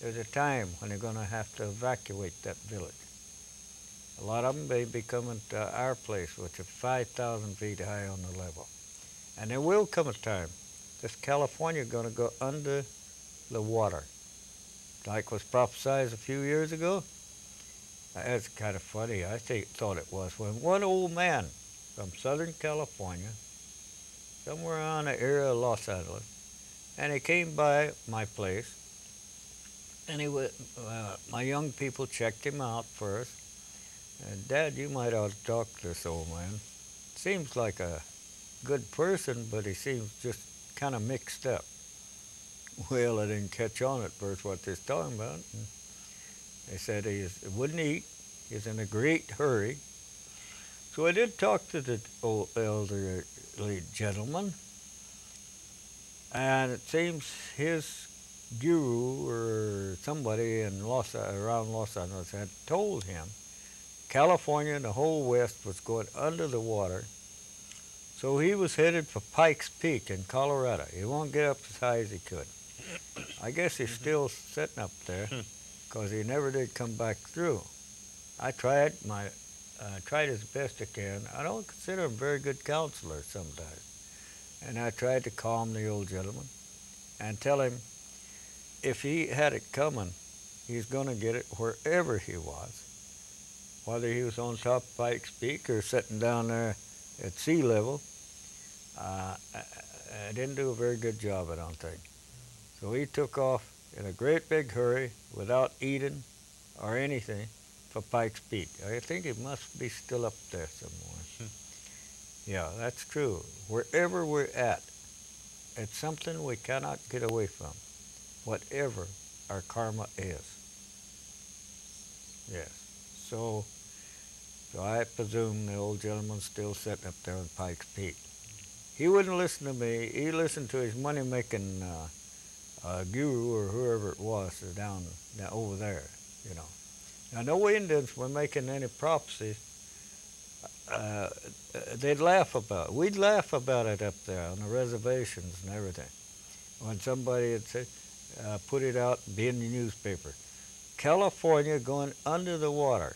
There's a time when they're going to have to evacuate that village. A lot of them may be coming to our place, which is 5,000 feet high on the level. And there will come a time this California is going to go under the water, like was prophesied a few years ago. That's kind of funny. I think, thought it was when one old man from Southern California, somewhere around the area of Los Angeles, and he came by my place, and he wa uh, my young people checked him out first. And Dad, you might ought to talk to this old man. Seems like a good person, but he seems just kind of mixed up. Well, I didn't catch on at first what they're talking about. And they said he is, wouldn't eat. He's in a great hurry. So I did talk to the old elderly gentleman, and it seems his guru or somebody in Los around Los Angeles had told him California and the whole West was going under the water. So he was headed for Pikes Peak in Colorado. He won't get up as high as he could. I guess he's mm-hmm. still sitting up there hmm. because he never did come back through. I tried my uh, tried as best I can. I don't consider him a very good counselor sometimes. And I tried to calm the old gentleman and tell him if he had it coming, he's going to get it wherever he was. Whether he was on top of Pikes Peak or sitting down there at sea level, uh, I, I didn't do a very good job, I don't think. So he took off in a great big hurry without eating or anything Pikes Peak. I think it must be still up there somewhere. yeah, that's true. Wherever we're at, it's something we cannot get away from, whatever our karma is. Yes. So, so I presume the old gentleman's still sitting up there on Pikes Peak. He wouldn't listen to me. He listened to his money-making uh, uh, guru or whoever it was down, down over there, you know. Now, no Indians were making any prophecies. Uh, they'd laugh about it. We'd laugh about it up there on the reservations and everything. When somebody had say, uh, put it out, be in the newspaper. California going under the water.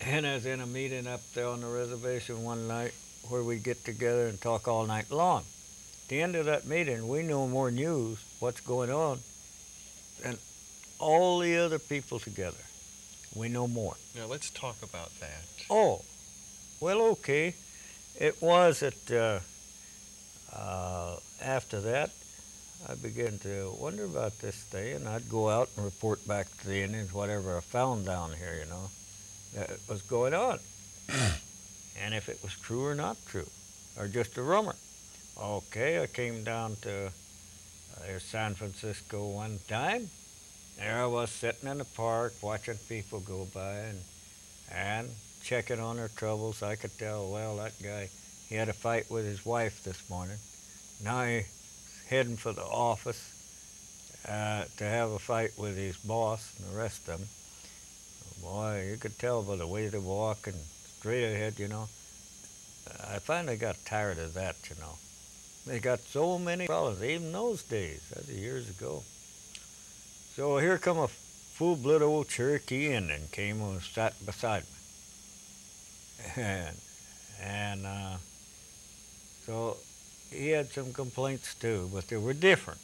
And I was in a meeting up there on the reservation one night where we get together and talk all night long. At the end of that meeting, we know more news, what's going on, than all the other people together. We know more. Now let's talk about that. Oh, well, okay. It was that uh, uh, after that, I began to wonder about this thing, and I'd go out and report back to the Indians whatever I found down here, you know, that was going on, and if it was true or not true, or just a rumor. Okay, I came down to uh, San Francisco one time. There I was sitting in the park watching people go by and and checking on their troubles. I could tell, well, that guy, he had a fight with his wife this morning. Now he's heading for the office uh, to have a fight with his boss and the rest of them. Boy, you could tell by the way they walk and straight ahead, you know. I finally got tired of that, you know. They got so many problems, even those days, that's years ago. So here come a full-blood old Cherokee Indian came and sat beside me. And, and uh, so he had some complaints too, but they were different.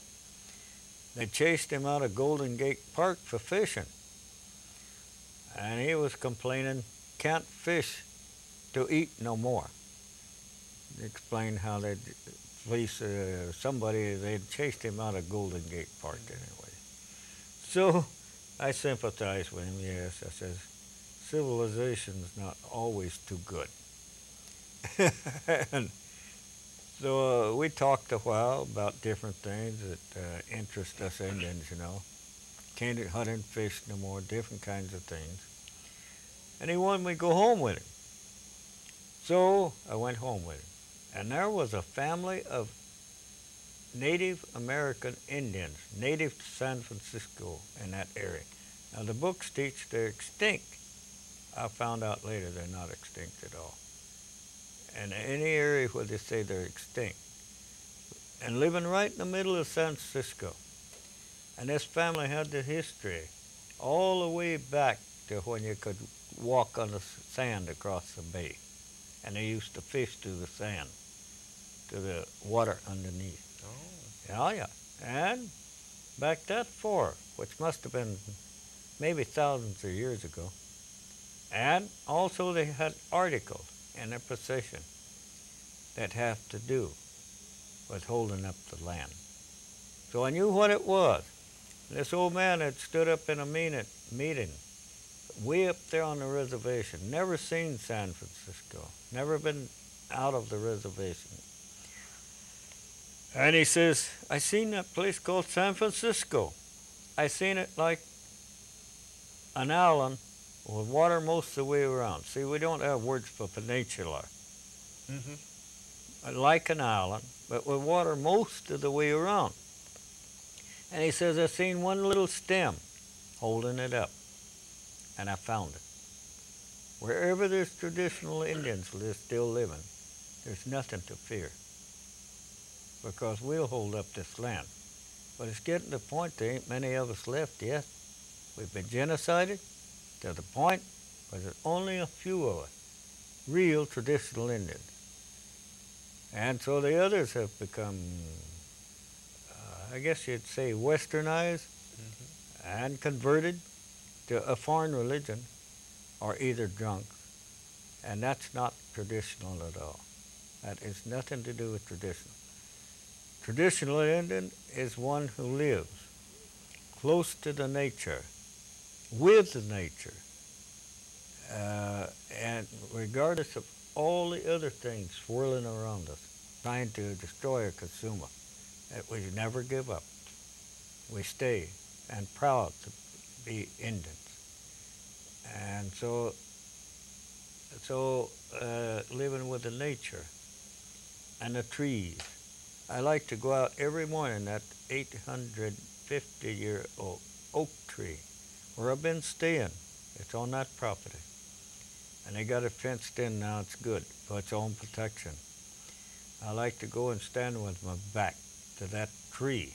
They chased him out of Golden Gate Park for fishing. And he was complaining, can't fish to eat no more. Explained how they police, uh, somebody, they'd chased him out of Golden Gate Park anyway. So I sympathize with him, yes. I says, civilization's not always too good. and so uh, we talked a while about different things that uh, interest us Indians, you know. Can't hunt and fish no more, different kinds of things. And he wanted me to go home with him. So I went home with him. And there was a family of Native American Indians, native to San Francisco in that area. Now the books teach they're extinct. I found out later they're not extinct at all. And any area where they say they're extinct. And living right in the middle of San Francisco. And this family had the history all the way back to when you could walk on the sand across the bay. And they used to fish through the sand to the water underneath. Yeah, yeah. And back that far, which must have been maybe thousands of years ago. And also they had articles in their possession that have to do with holding up the land. So I knew what it was. This old man had stood up in a meeting way up there on the reservation, never seen San Francisco, never been out of the reservation. And he says, I seen that place called San Francisco. I seen it like an island with water most of the way around. See, we don't have words for peninsula. Mm-hmm. Like an island, but with water most of the way around. And he says, I seen one little stem holding it up. And I found it. Wherever there's traditional Indians still living, there's nothing to fear. Because we'll hold up this land. But it's getting to the point there ain't many of us left yet. We've been genocided to the point where there's only a few of us, real traditional Indians. And so the others have become, uh, I guess you'd say, westernized Mm-hmm. and converted to a foreign religion or either drunk. And that's not traditional at all. That has nothing to do with traditional. Traditional Indian is one who lives close to the nature, with the nature, uh, and regardless of all the other things swirling around us, trying to destroy or consume us, that we never give up. We stay and proud to be Indians. And so, so uh, living with the nature and the trees. I like to go out every morning that 850 year old oak tree where I've been staying. It's on that property. And they got it fenced in now, it's good for its own protection. I like to go and stand with my back to that tree.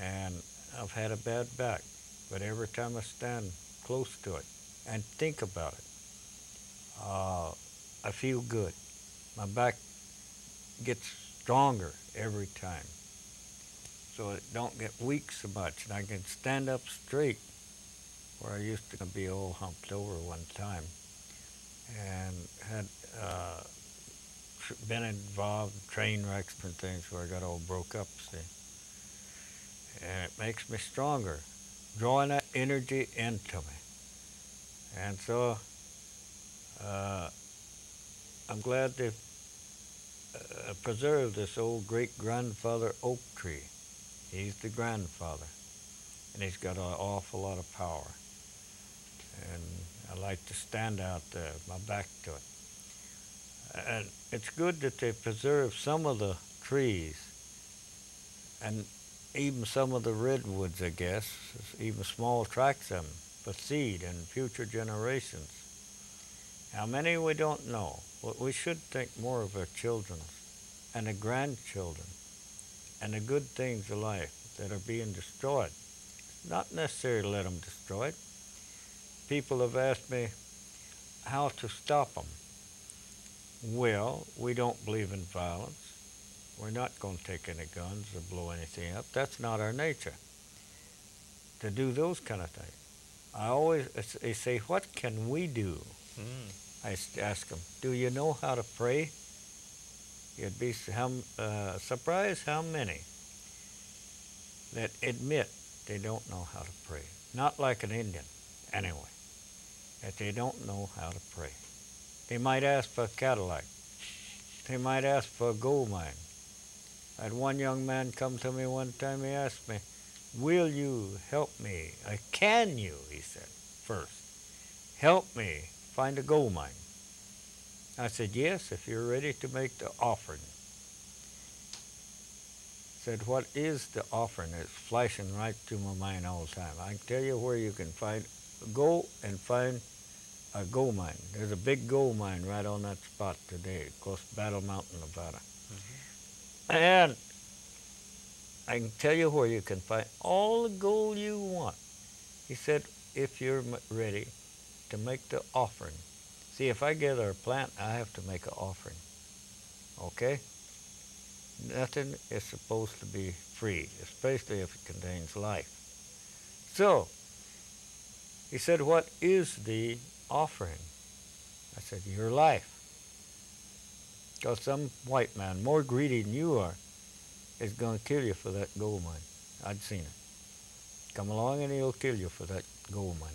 And I've had a bad back, but every time I stand close to it and think about it, uh, I feel good. My back gets stronger every time. So it don't get weak so much, and I can stand up straight where I used to be all humped over one time. and had uh, been involved in train wrecks and things where I got all broke up, see. And it makes me stronger, drawing that energy into me. And so uh, I'm glad they've uh, preserved this old great grandfather oak tree. He's the grandfather, and he's got an awful lot of power. And I like to stand out there, my back to it. And it's good that they preserve some of the trees, and even some of the redwoods, I guess, even small tracts of them for seed and future generations. How many we don't know. But we should think more of our children and the grandchildren and the good things of life that are being destroyed. Not necessarily let them destroy it. People have asked me how to stop them. Well, we don't believe in violence. We're not going to take any guns or blow anything up. That's not our nature to do those kind of things. I always they say, "What can we do?" Hmm. I s- ask them, "Do you know how to pray?" You'd be uh, surprised how many that admit they don't know how to pray. Not like an Indian, anyway. That they don't know how to pray. They might ask for a Cadillac. They might ask for a gold mine. I had one young man come to me one time. He asked me, Will you help me? Uh, can you, he said, first, help me find a gold mine? I said, Yes, if you're ready to make the offering. Said, What is the offering? It's flashing right through my mind all the time. I can tell you where you can find, go and find a gold mine. There's a big gold mine right on that spot today, to Battle Mountain, Nevada. Mm-hmm. And I can tell you where you can find all the gold you want. He said, if you're ready to make the offering. See, if I gather a plant, I have to make an offering. Okay? Nothing is supposed to be free, especially if it contains life. So, he said, What is the offering? I said, Your life. Because some white man, more greedy than you are, is going to kill you for that gold mine. I'd seen it. Come along and he'll kill you for that gold mine.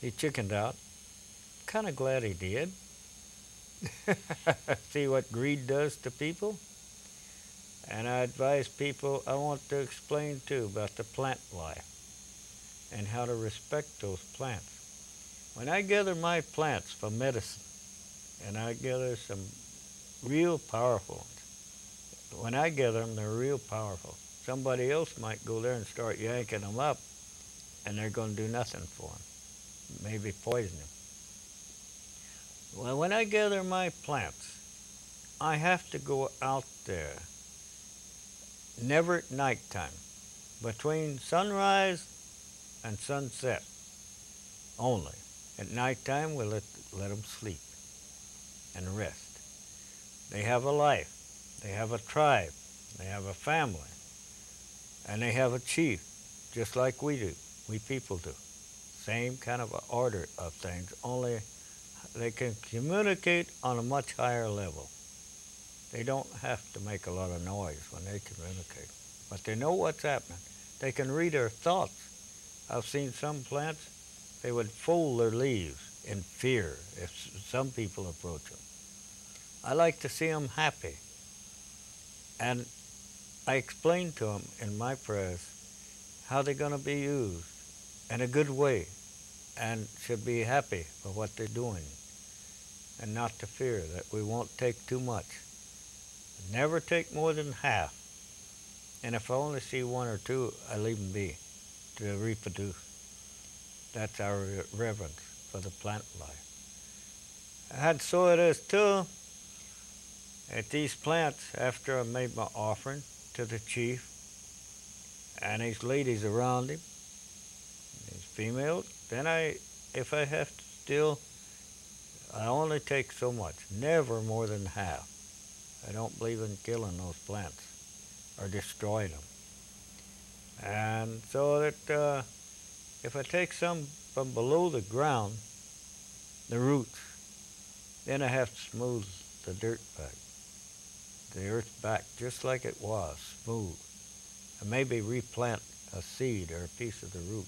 He chickened out. Kind of glad he did. See what greed does to people? And I advise people, I want to explain too about the plant life and how to respect those plants. When I gather my plants for medicine, and I gather some real powerful ones, when I gather them, they're real powerful. Somebody else might go there and start yanking them up, and they're going to do nothing for them, maybe poison them. Well, when I gather my plants, I have to go out there, never at nighttime, between sunrise and sunset only. At nighttime, we let, let them sleep and rest. They have a life, they have a tribe, they have a family, and they have a chief, just like we do, we people do. Same kind of order of things, only they can communicate on a much higher level. They don't have to make a lot of noise when they communicate, but they know what's happening. They can read our thoughts. I've seen some plants, they would fold their leaves in fear if some people approach them. I like to see them happy. And I explain to them in my prayers how they're going to be used in a good way and should be happy for what they're doing and not to fear that we won't take too much. Never take more than half. And if I only see one or two, I leave them be to reproduce. That's our reverence for the plant life. And so it is too. At these plants, after I made my offering to the chief and his ladies around him, his females, then I, if I have to still, I only take so much, never more than half. I don't believe in killing those plants or destroying them. And so that uh, if I take some from below the ground, the roots, Then I have to smooth the dirt back, the earth back just like it was, smooth. And maybe replant a seed or a piece of the root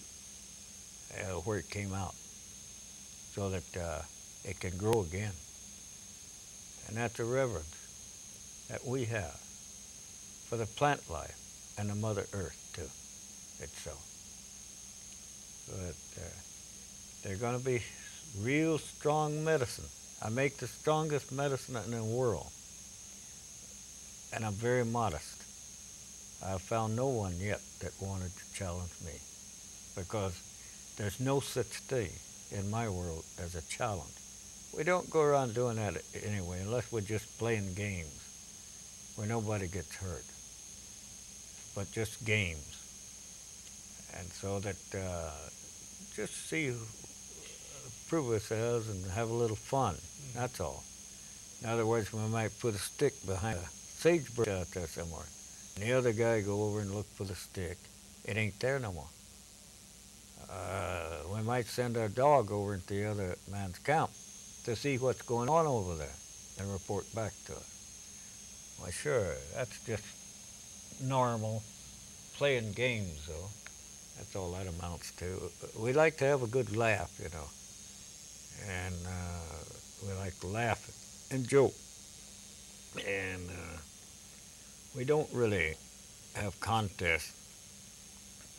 uh, where it came out so that uh, it can grow again. And that's a reverence that we have for the plant life and the Mother Earth, too, itself. But uh, they're going to be real strong medicine. I make the strongest medicine in the world. And I'm very modest. I've found no one yet that wanted to challenge me because there's no such thing in my world as a challenge. We don't go around doing that anyway unless we're just playing games where nobody gets hurt, but just games. And so that uh, just see, prove ourselves and have a little fun. That's all. In other words, we might put a stick behind a sagebrush out there somewhere. And the other guy go over and look for the stick. It ain't there no more. Uh, we might send our dog over into the other man's camp to see what's going on over there and report back to us. Why, sure, that's just normal playing games, though. That's all that amounts to. We like to have a good laugh, you know. And uh, we like to laugh and joke. And uh, we don't really have contests.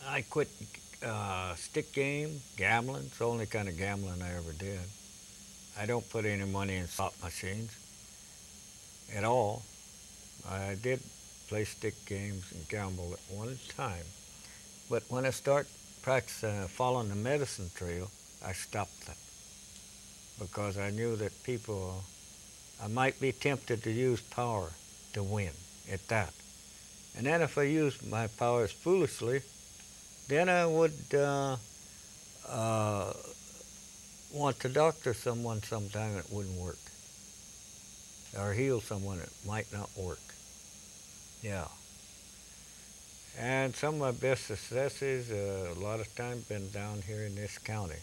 I quit uh, stick game, gambling. It's the only kind of gambling I ever did. I don't put any money in slot machines at all. I did play stick games and gamble at one time. But when I start practicing uh, following the medicine trail, I stopped that because I knew that people, I might be tempted to use power to win at that. And then if I used my powers foolishly, then I would uh, uh, want to doctor someone sometime it wouldn't work, or heal someone it might not work. Yeah. And some of my best successes, uh, a lot of time, been down here in this county.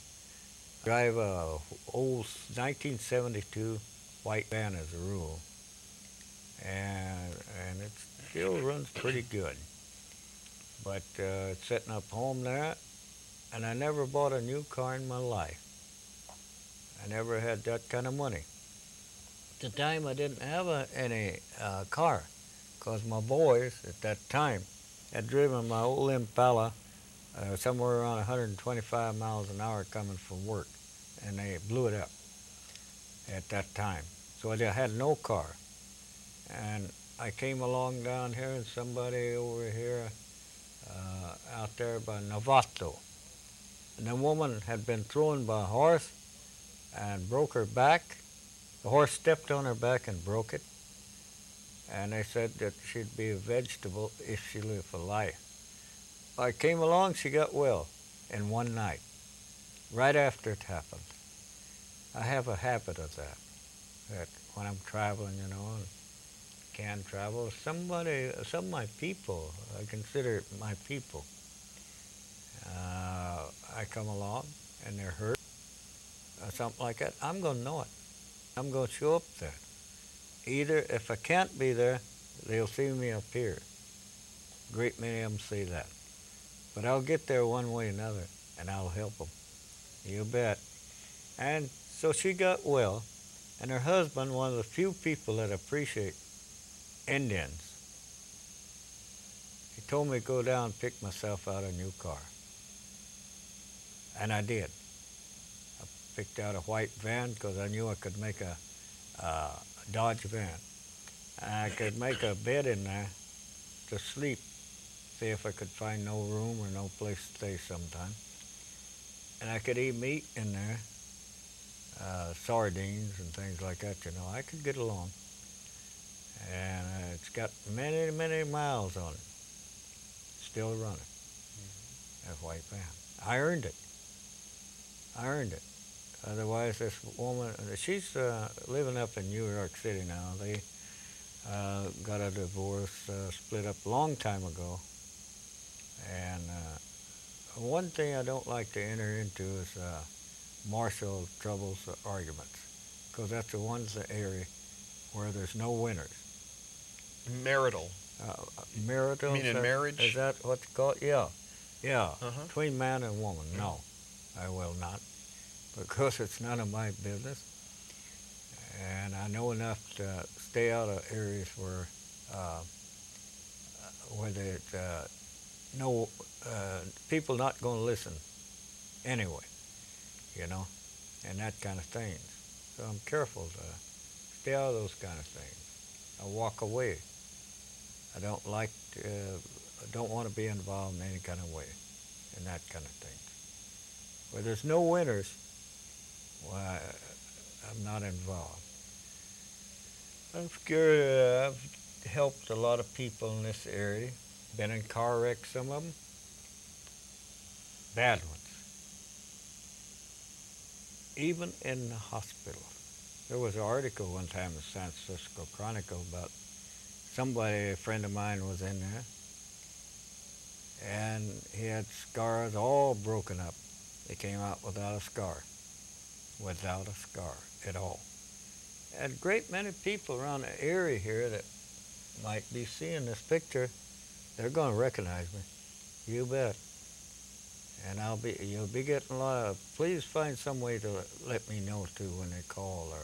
Drive a old 1972 white van as a rule, and and it still runs pretty good. But uh, setting up home there, and I never bought a new car in my life. I never had that kind of money. At the time, I didn't have a, any uh, car, because my boys at that time had driven my old Impala uh, somewhere around 125 miles an hour coming from work, and they blew it up at that time. So I had no car. And I came along down here, and somebody over here Uh, out there by Novato, and the woman had been thrown by a horse and broke her back. The horse stepped on her back and broke it and they said that she'd be a vegetable if she lived for life. I came along, she got well in one night, right after it happened. I have a habit of that, that when I'm traveling, you know, can travel, somebody, some of my people, I consider my people, uh, I come along and they're hurt, or something like that, I'm going to know it. I'm going to show up there either if I can't be there, they'll see me up here. Great many of them say that. But I'll get there one way or another, and I'll help them. You bet. And so she got well, and her husband, one of the few people that appreciate Indians, he told me to go down and pick myself out a new car. And I did. I picked out a white van because I knew I could make a, uh, Dodge van. I could make a bed in there to sleep, see if I could find no room or no place to stay sometime. And I could eat meat in there, uh, sardines and things like that, you know. I could get along. And uh, it's got many, many miles on it. Still running. Mm-hmm. That white van. I earned it. I earned it. Otherwise, this woman, she's uh, living up in New York City now. They uh, got a divorce, uh, split up a long time ago. And uh, one thing I don't like to enter into is uh, martial troubles or arguments. because that's the one's the area where there's no winners. Marital. Uh, marital. You mean in is that- marriage? Is that what's called? Yeah, yeah. Uh-huh. Between man and woman. No, I will not, because it's none of my business. And I know enough to stay out of areas where, uh, where there's uh, no uh, people not going to listen anyway, you know, and that kind of things. So I'm careful to stay out of those kind of things. I walk away. I don't like, to, uh, don't want to be involved in any kind of way, in that kind of thing. Where there's no winners, well, I, I'm not involved. I'm scared. Uh, I've helped a lot of people in this area. Been in car wrecks, some of them. Bad ones. Even in the hospital. There was an article one time in the San Francisco Chronicle about somebody, a friend of mine was in there, and he had scars all broken up. He came out without a scar. Without a scar at all. And a great many people around the area here that might be seeing this picture, they're going to recognize me. You bet. And I'll be, you'll be getting a lot of, please find some way to let me know too when they call or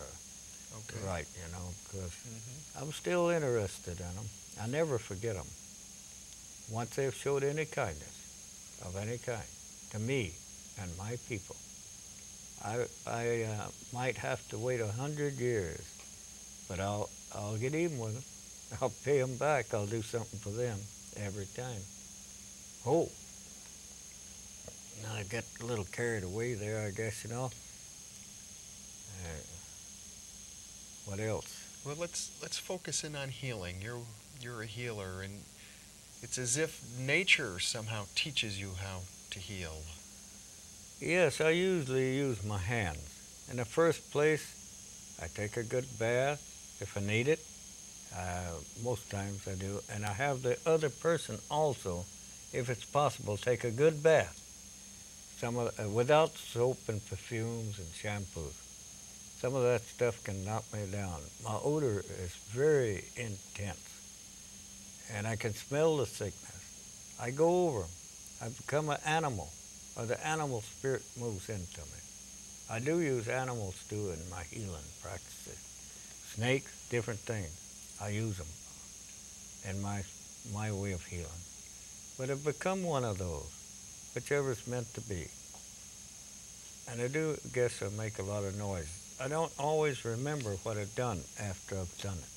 Okay. Right, you know, because Mhm. I'm still interested in them. I never forget them. Once they've showed any kindness of any kind to me and my people, I, I uh, might have to wait a hundred years, but I'll, I'll get even with them. I'll pay them back. I'll do something for them every time. Oh, now I got a little carried away there, I guess, you know. Uh, what else? Well, let's let's focus in on healing. You're you're a healer, and it's as if nature somehow teaches you how to heal. Yes, I usually use my hands. In the first place, I take a good bath if I need it. Uh, most times I do. And I have the other person also, if it's possible, take a good bath. Some of, uh, without soap and perfumes and shampoos. Some of that stuff can knock me down. My odor is very intense. And I can smell the sickness. I go over. I become an animal or the animal spirit moves into me. I do use animals too in my healing practices. Snakes, different things. I use them in my my way of healing. But I've become one of those, whichever it's meant to be. And I do guess I make a lot of noise. I don't always remember what I've done after I've done it.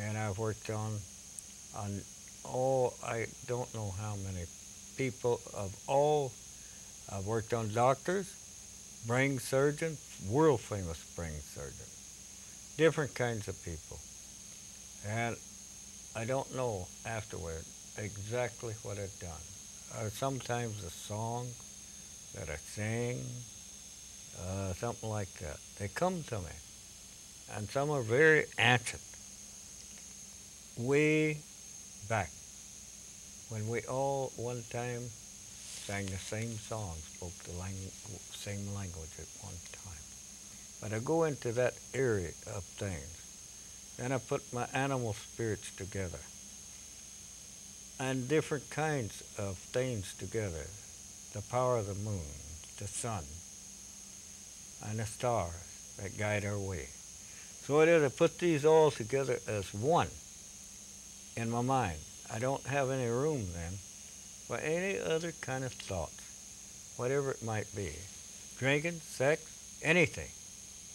And I've worked on on all I don't know how many people of all. I've worked on doctors, brain surgeons, world famous brain surgeons, different kinds of people. And I don't know afterward exactly what I've done. Uh, sometimes a song that I sing, uh, something like that. They come to me. And some are very ancient. Way back when we all one time sang the same song, spoke the lang- same language at one time. But I go into that area of things. Then I put my animal spirits together and different kinds of things together. The power of the moon, the sun, and the stars that guide our way. So it is I put these all together as one in my mind. I don't have any room then for any other kind of thoughts, whatever it might be. Drinking, sex, anything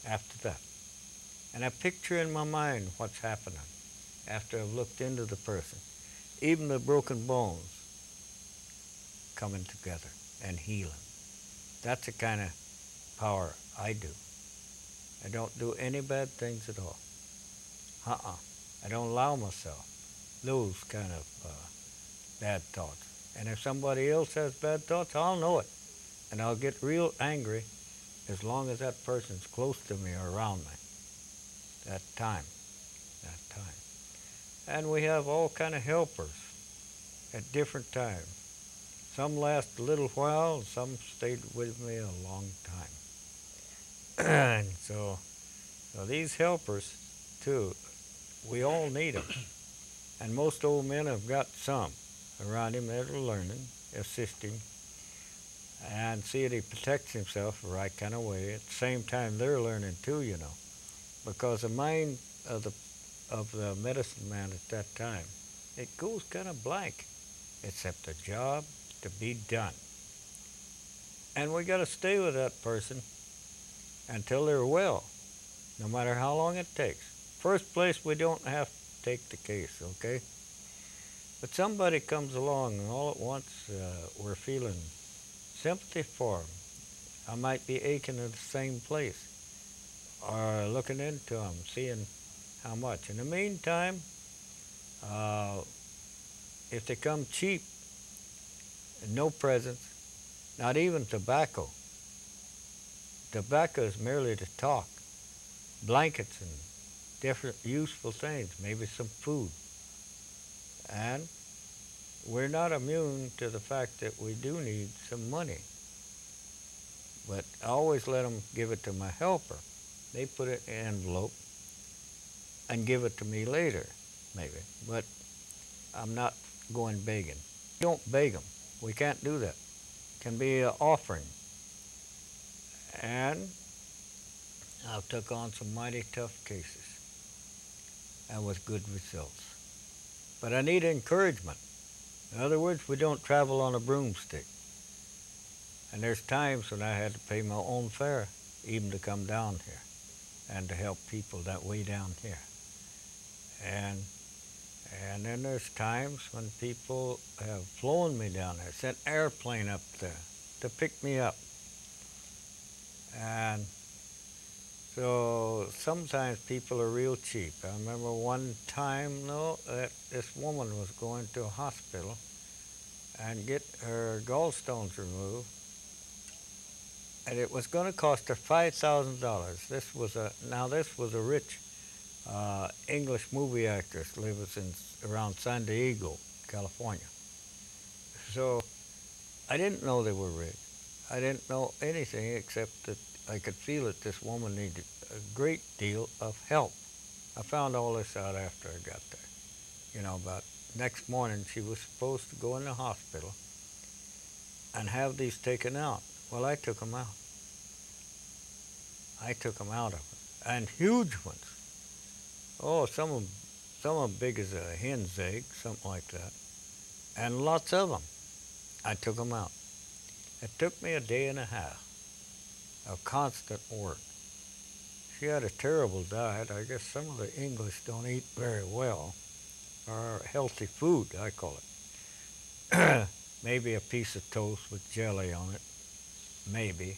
after that. And I picture in my mind what's happening after I've looked into the person. Even the broken bones coming together and healing. That's the kind of power I do. I don't do any bad things at all. Uh-uh. I don't allow myself those kind of uh, bad thoughts. And if somebody else has bad thoughts, I'll know it. And I'll get real angry as long as that person's close to me or around me. That time. That time. And we have all kind of helpers at different times. Some last a little while, some stayed with me a long time. And so, so these helpers, too, we all need them. And most old men have got some around him that are learning, assisting, and see that he protects himself the right kind of way. At the same time, they're learning too, you know, because the mind of the of the medicine man at that time, it goes kind of blank, except a job to be done. And we got to stay with that person until they're well, no matter how long it takes. First place, we don't have to take the case, okay? But somebody comes along and all at once uh, we're feeling sympathy for them. I might be aching in the same place or looking into them, seeing how much. In the meantime, uh, if they come cheap, no presents, not even tobacco. Tobacco is merely to talk. Blankets and different useful things, maybe some food. And we're not immune to the fact that we do need some money. But I always let them give it to my helper. They put it in an envelope and give it to me later, maybe. But I'm not going begging. Don't beg them. We can't do that. It can be an offering. And I've took on some mighty tough cases and with good results. But I need encouragement. In other words, we don't travel on a broomstick. And there's times when I had to pay my own fare even to come down here and to help people that way down here. And and then there's times when people have flown me down there, sent airplane up there to pick me up. And so sometimes people are real cheap. I remember one time, though, that this woman was going to a hospital and get her gallstones removed, and it was going to cost her five thousand dollars. This was a now this was a rich uh, English movie actress lives in around San Diego, California. So I didn't know they were rich. I didn't know anything except that I could feel that this woman needed a great deal of help. I found all this out after I got there. You know, about next morning she was supposed to go in the hospital and have these taken out. Well, I took them out. I took them out of her, and huge ones. Oh, some of them, some of them big as a hen's egg, something like that, and lots of them. I took them out. It took me a day and a half of constant work. She had a terrible diet. I guess some of the English don't eat very well, or healthy food, I call it. Maybe a piece of toast with jelly on it, maybe.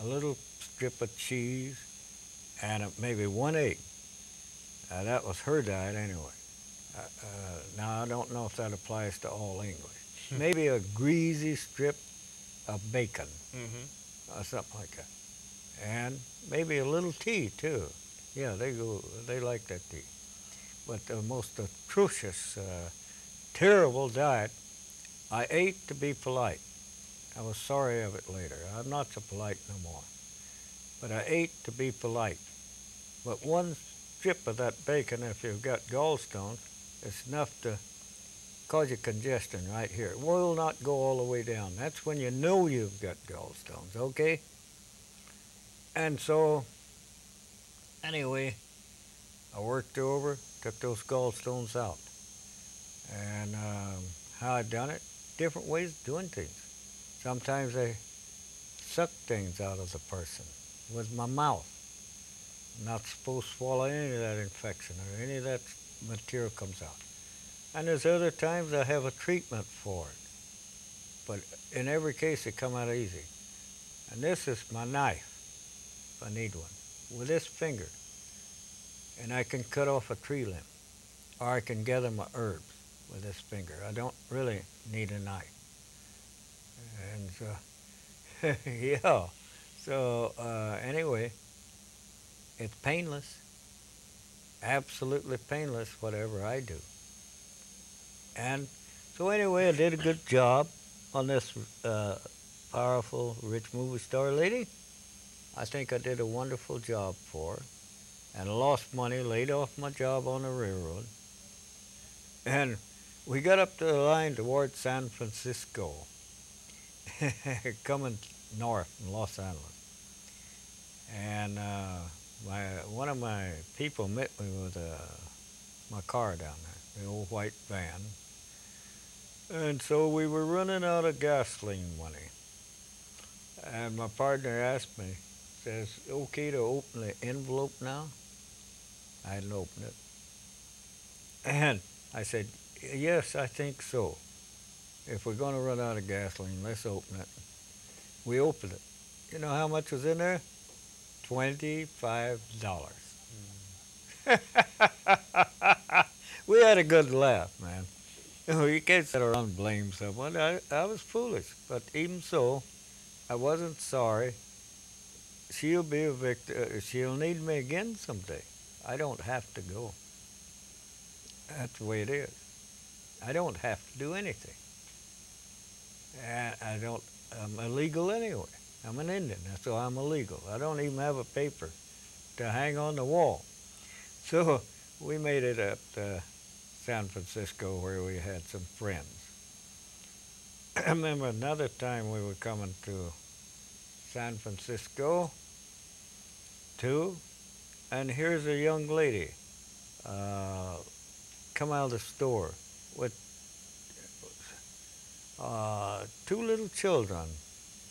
A little strip of cheese, and a, maybe one egg. Uh, that was her diet anyway. Uh, uh, now, I don't know if that applies to all English. maybe a greasy strip of bacon Mm-hmm. or something like that. And maybe a little tea too. Yeah, they go. They like that tea. But the most atrocious, uh, terrible diet. I ate to be polite. I was sorry of it later. I'm not so polite no more. But I ate to be polite. But one strip of that bacon, if you've got gallstones, is enough to cause you congestion right here. It will not go all the way down. That's when you know you've got gallstones, okay? And so, anyway, I worked over, took those gallstones out. And um, how I done it, different ways of doing things. Sometimes I suck things out of the person with my mouth. I'm not supposed to swallow any of that infection or any of that material comes out. And there's other times I have a treatment for it. But in every case, it come out easy. And this is my knife, if I need one, with this finger. And I can cut off a tree limb, or I can gather my herbs with this finger. I don't really need a knife. And so, yeah. So uh, anyway, it's painless, absolutely painless, whatever I do. And so anyway, I did a good job on this uh, powerful, rich movie star lady. I think I did a wonderful job for her and lost money, laid off my job on the railroad. And we got up the line towards San Francisco, coming north from Los Angeles. And uh, my one of my people met me with uh, my car down there, the old white van. And so we were running out of gasoline money. And my partner asked me, says, okay to open the envelope now? I hadn't opened it. And I said, yes, I think so. If we're going to run out of gasoline, let's open it. We opened it. You know how much was in there? Twenty-five dollars. Hmm. we had a good laugh, man. You, know, you can't sit around and blame someone. I, I was foolish, but even so, I wasn't sorry. She'll be a victim. Uh, she'll need me again someday. I don't have to go. That's the way it is. I don't have to do anything. And I don't. I'm illegal anyway. I'm an Indian, so I'm illegal. I don't even have a paper to hang on the wall. So we made it up to San Francisco where we had some friends. I remember another time we were coming to San Francisco too, and here's a young lady uh, come out of the store with uh, two little children.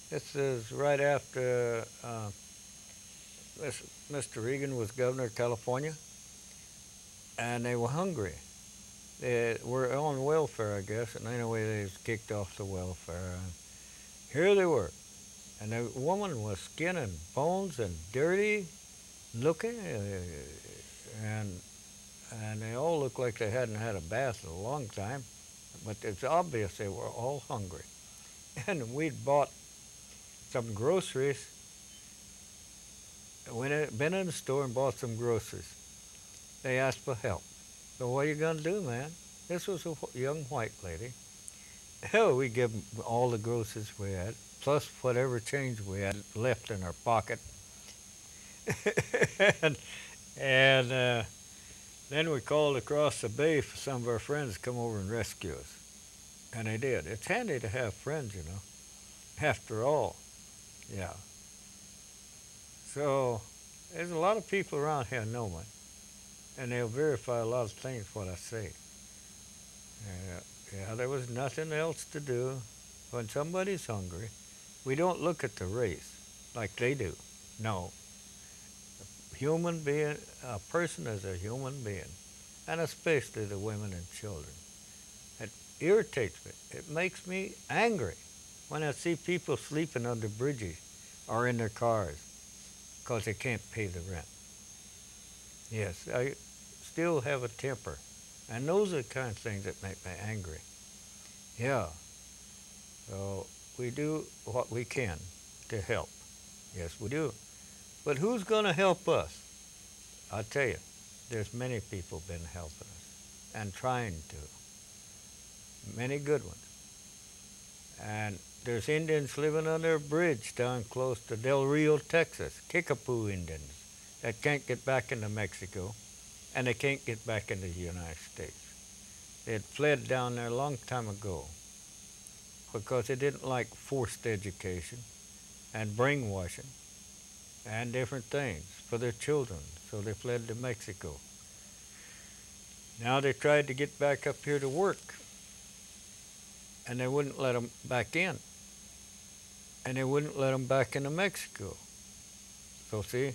This is right after uh, Mr. Reagan was governor of California, and they were hungry. They were on welfare, I guess, and anyway, they was kicked off the welfare. And here they were, and the woman was skin and bones and dirty looking, uh, and and they all looked like they hadn't had a bath in a long time, but it's obvious they were all hungry. And we'd bought some groceries. Went in, been in the store and bought some groceries. They asked for help. So what are you going to do, man? This was a young white lady. Hell, we give them all the groceries we had, plus whatever change we had left in our pocket. and and uh, then we called across the bay for some of our friends to come over and rescue us. And they did. It's handy to have friends, you know, after all. Yeah. So there's a lot of people around here know me, and they'll verify a lot of things what I say. Yeah, yeah, there was nothing else to do. When somebody's hungry, we don't look at the race like they do. No, human being, a person is a human being, and especially the women and children. It irritates me. It makes me angry when I see people sleeping under bridges or in their cars because they can't pay the rent. Yes, I still have a temper. And those are the kind of things that make me angry. Yeah. So we do what we can to help. Yes, we do. But who's going to help us? I'll tell you, there's many people been helping us and trying to. Many good ones. And there's Indians living under a bridge down close to Del Rio, Texas, Kickapoo Indians that can't get back into Mexico and they can't get back into the United States. They had fled down there a long time ago because they didn't like forced education and brainwashing and different things for their children, so they fled to Mexico. Now they tried to get back up here to work, and they wouldn't let them back in, and they wouldn't let them back into Mexico. So see,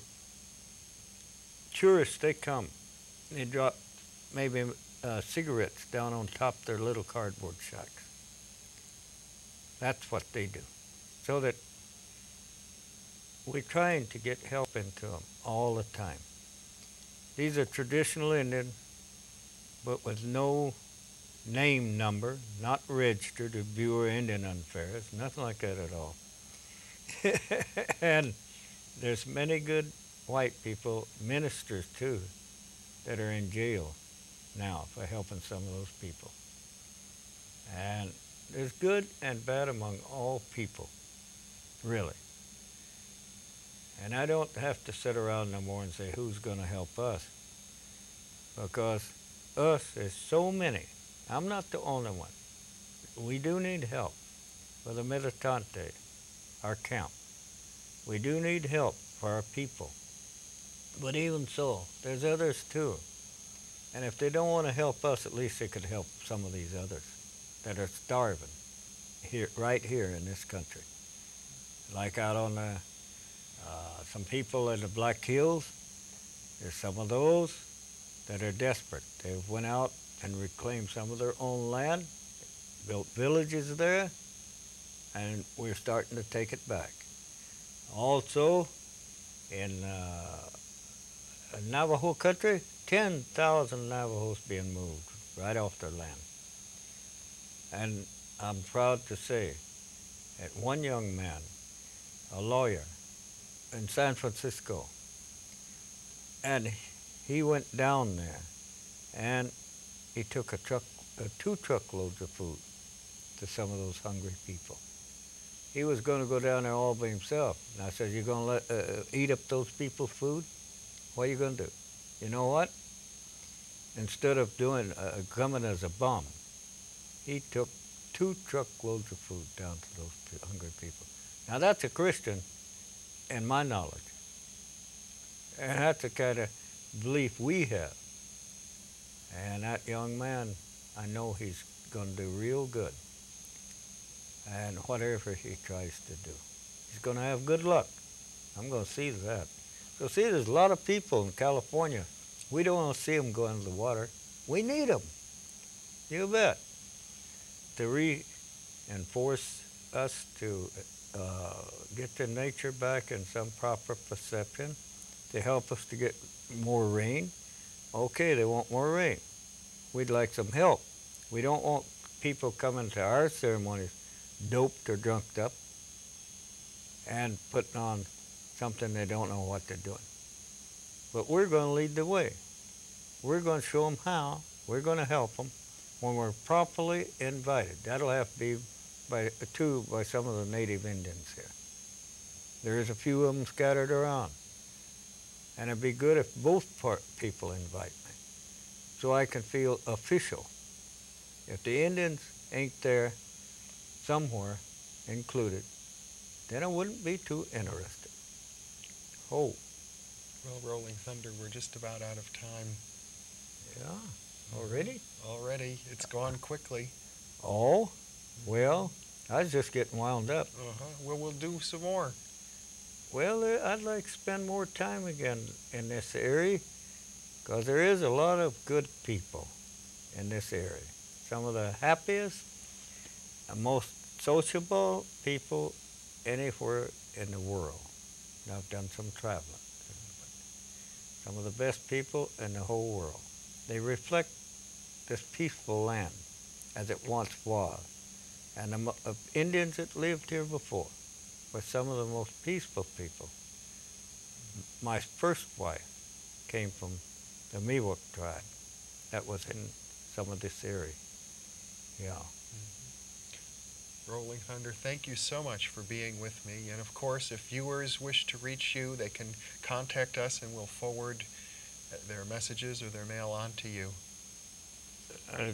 tourists they come, they drop maybe uh, cigarettes down on top their little cardboard shacks. That's what they do, so that we're trying to get help into them all the time. These are traditional Indian, but with no name number, not registered to Bureau Indian Affairs, nothing like that at all. and there's many good white people, ministers too, that are in jail now for helping some of those people. And there's good and bad among all people, really. And I don't have to sit around no more and say who's going to help us. Because us, there's so many. I'm not the only one. We do need help for the Meta Tantay, our camp. We do need help for our people. But even so, there's others too. And if they don't want to help us, at least they could help some of these others that are starving here, right here in this country. Like out on the, uh, some people in the Black Hills, there's some of those that are desperate. They've went out and reclaimed some of their own land, built villages there, and we're starting to take it back. Also, in uh, Navajo country, 10,000 Navajos being moved right off their land. And I'm proud to say that one young man, a lawyer in San Francisco, and he went down there and he took a truck, uh, two truckloads of food to some of those hungry people. He was going to go down there all by himself. And I said, you're going to uh, uh, eat up those people's food? What are you going to do? You know what? Instead of doing uh, coming as a bum, he took two truckloads of food down to those hungry people. Now that's a Christian, in my knowledge, and that's the kind of belief we have. And that young man, I know he's going to do real good. And whatever he tries to do, he's going to have good luck. I'm going to see that. So see, there's a lot of people in California. We don't want to see them go into the water. We need them. You bet. To reinforce us to uh, get the nature back in some proper perception, to help us to get more rain. Okay, they want more rain. We'd like some help. We don't want people coming to our ceremonies doped or drunked up and putting on something they don't know what they're doing. But we're going to lead the way. We're going to show them how. We're going to help them when we're properly invited. That'll have to be by too by some of the native Indians here. There's a few of them scattered around, and it'd be good if both part people invite me, so I can feel official. If the Indians ain't there, somewhere included, then I wouldn't be too interested. Oh, Well, Rolling Thunder, we're just about out of time yeah, already? already. It's gone quickly. Oh, well, I was just getting wound up. Uh-huh. Well, we'll do some more. Well, uh, I'd like to spend more time again in this area because there is a lot of good people in this area. Some of the happiest and most sociable people anywhere in the world. And I've done some traveling. Some of the best people in the whole world. They reflect this peaceful land as it once was. And the uh, Indians that lived here before were some of the most peaceful people. My first wife came from the Miwok tribe that was in some of this area. Yeah. Rolling Thunder, thank you so much for being with me. And of course, if viewers wish to reach you, they can contact us and we'll forward their messages or their mail on to you. Uh,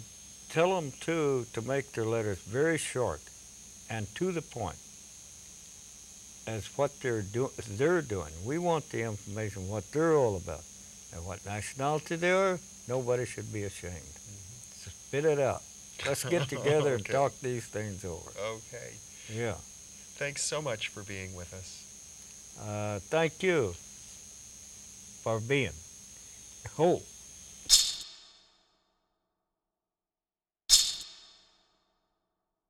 tell them too to make their letters very short and to the point as what they're doing they're doing. We want the information what they're all about. And what nationality they are nobody should be ashamed. Spit it out let's get together and talk these things over. Okay. yeah. Thanks so much for being with us. uh, thank you for being. Oh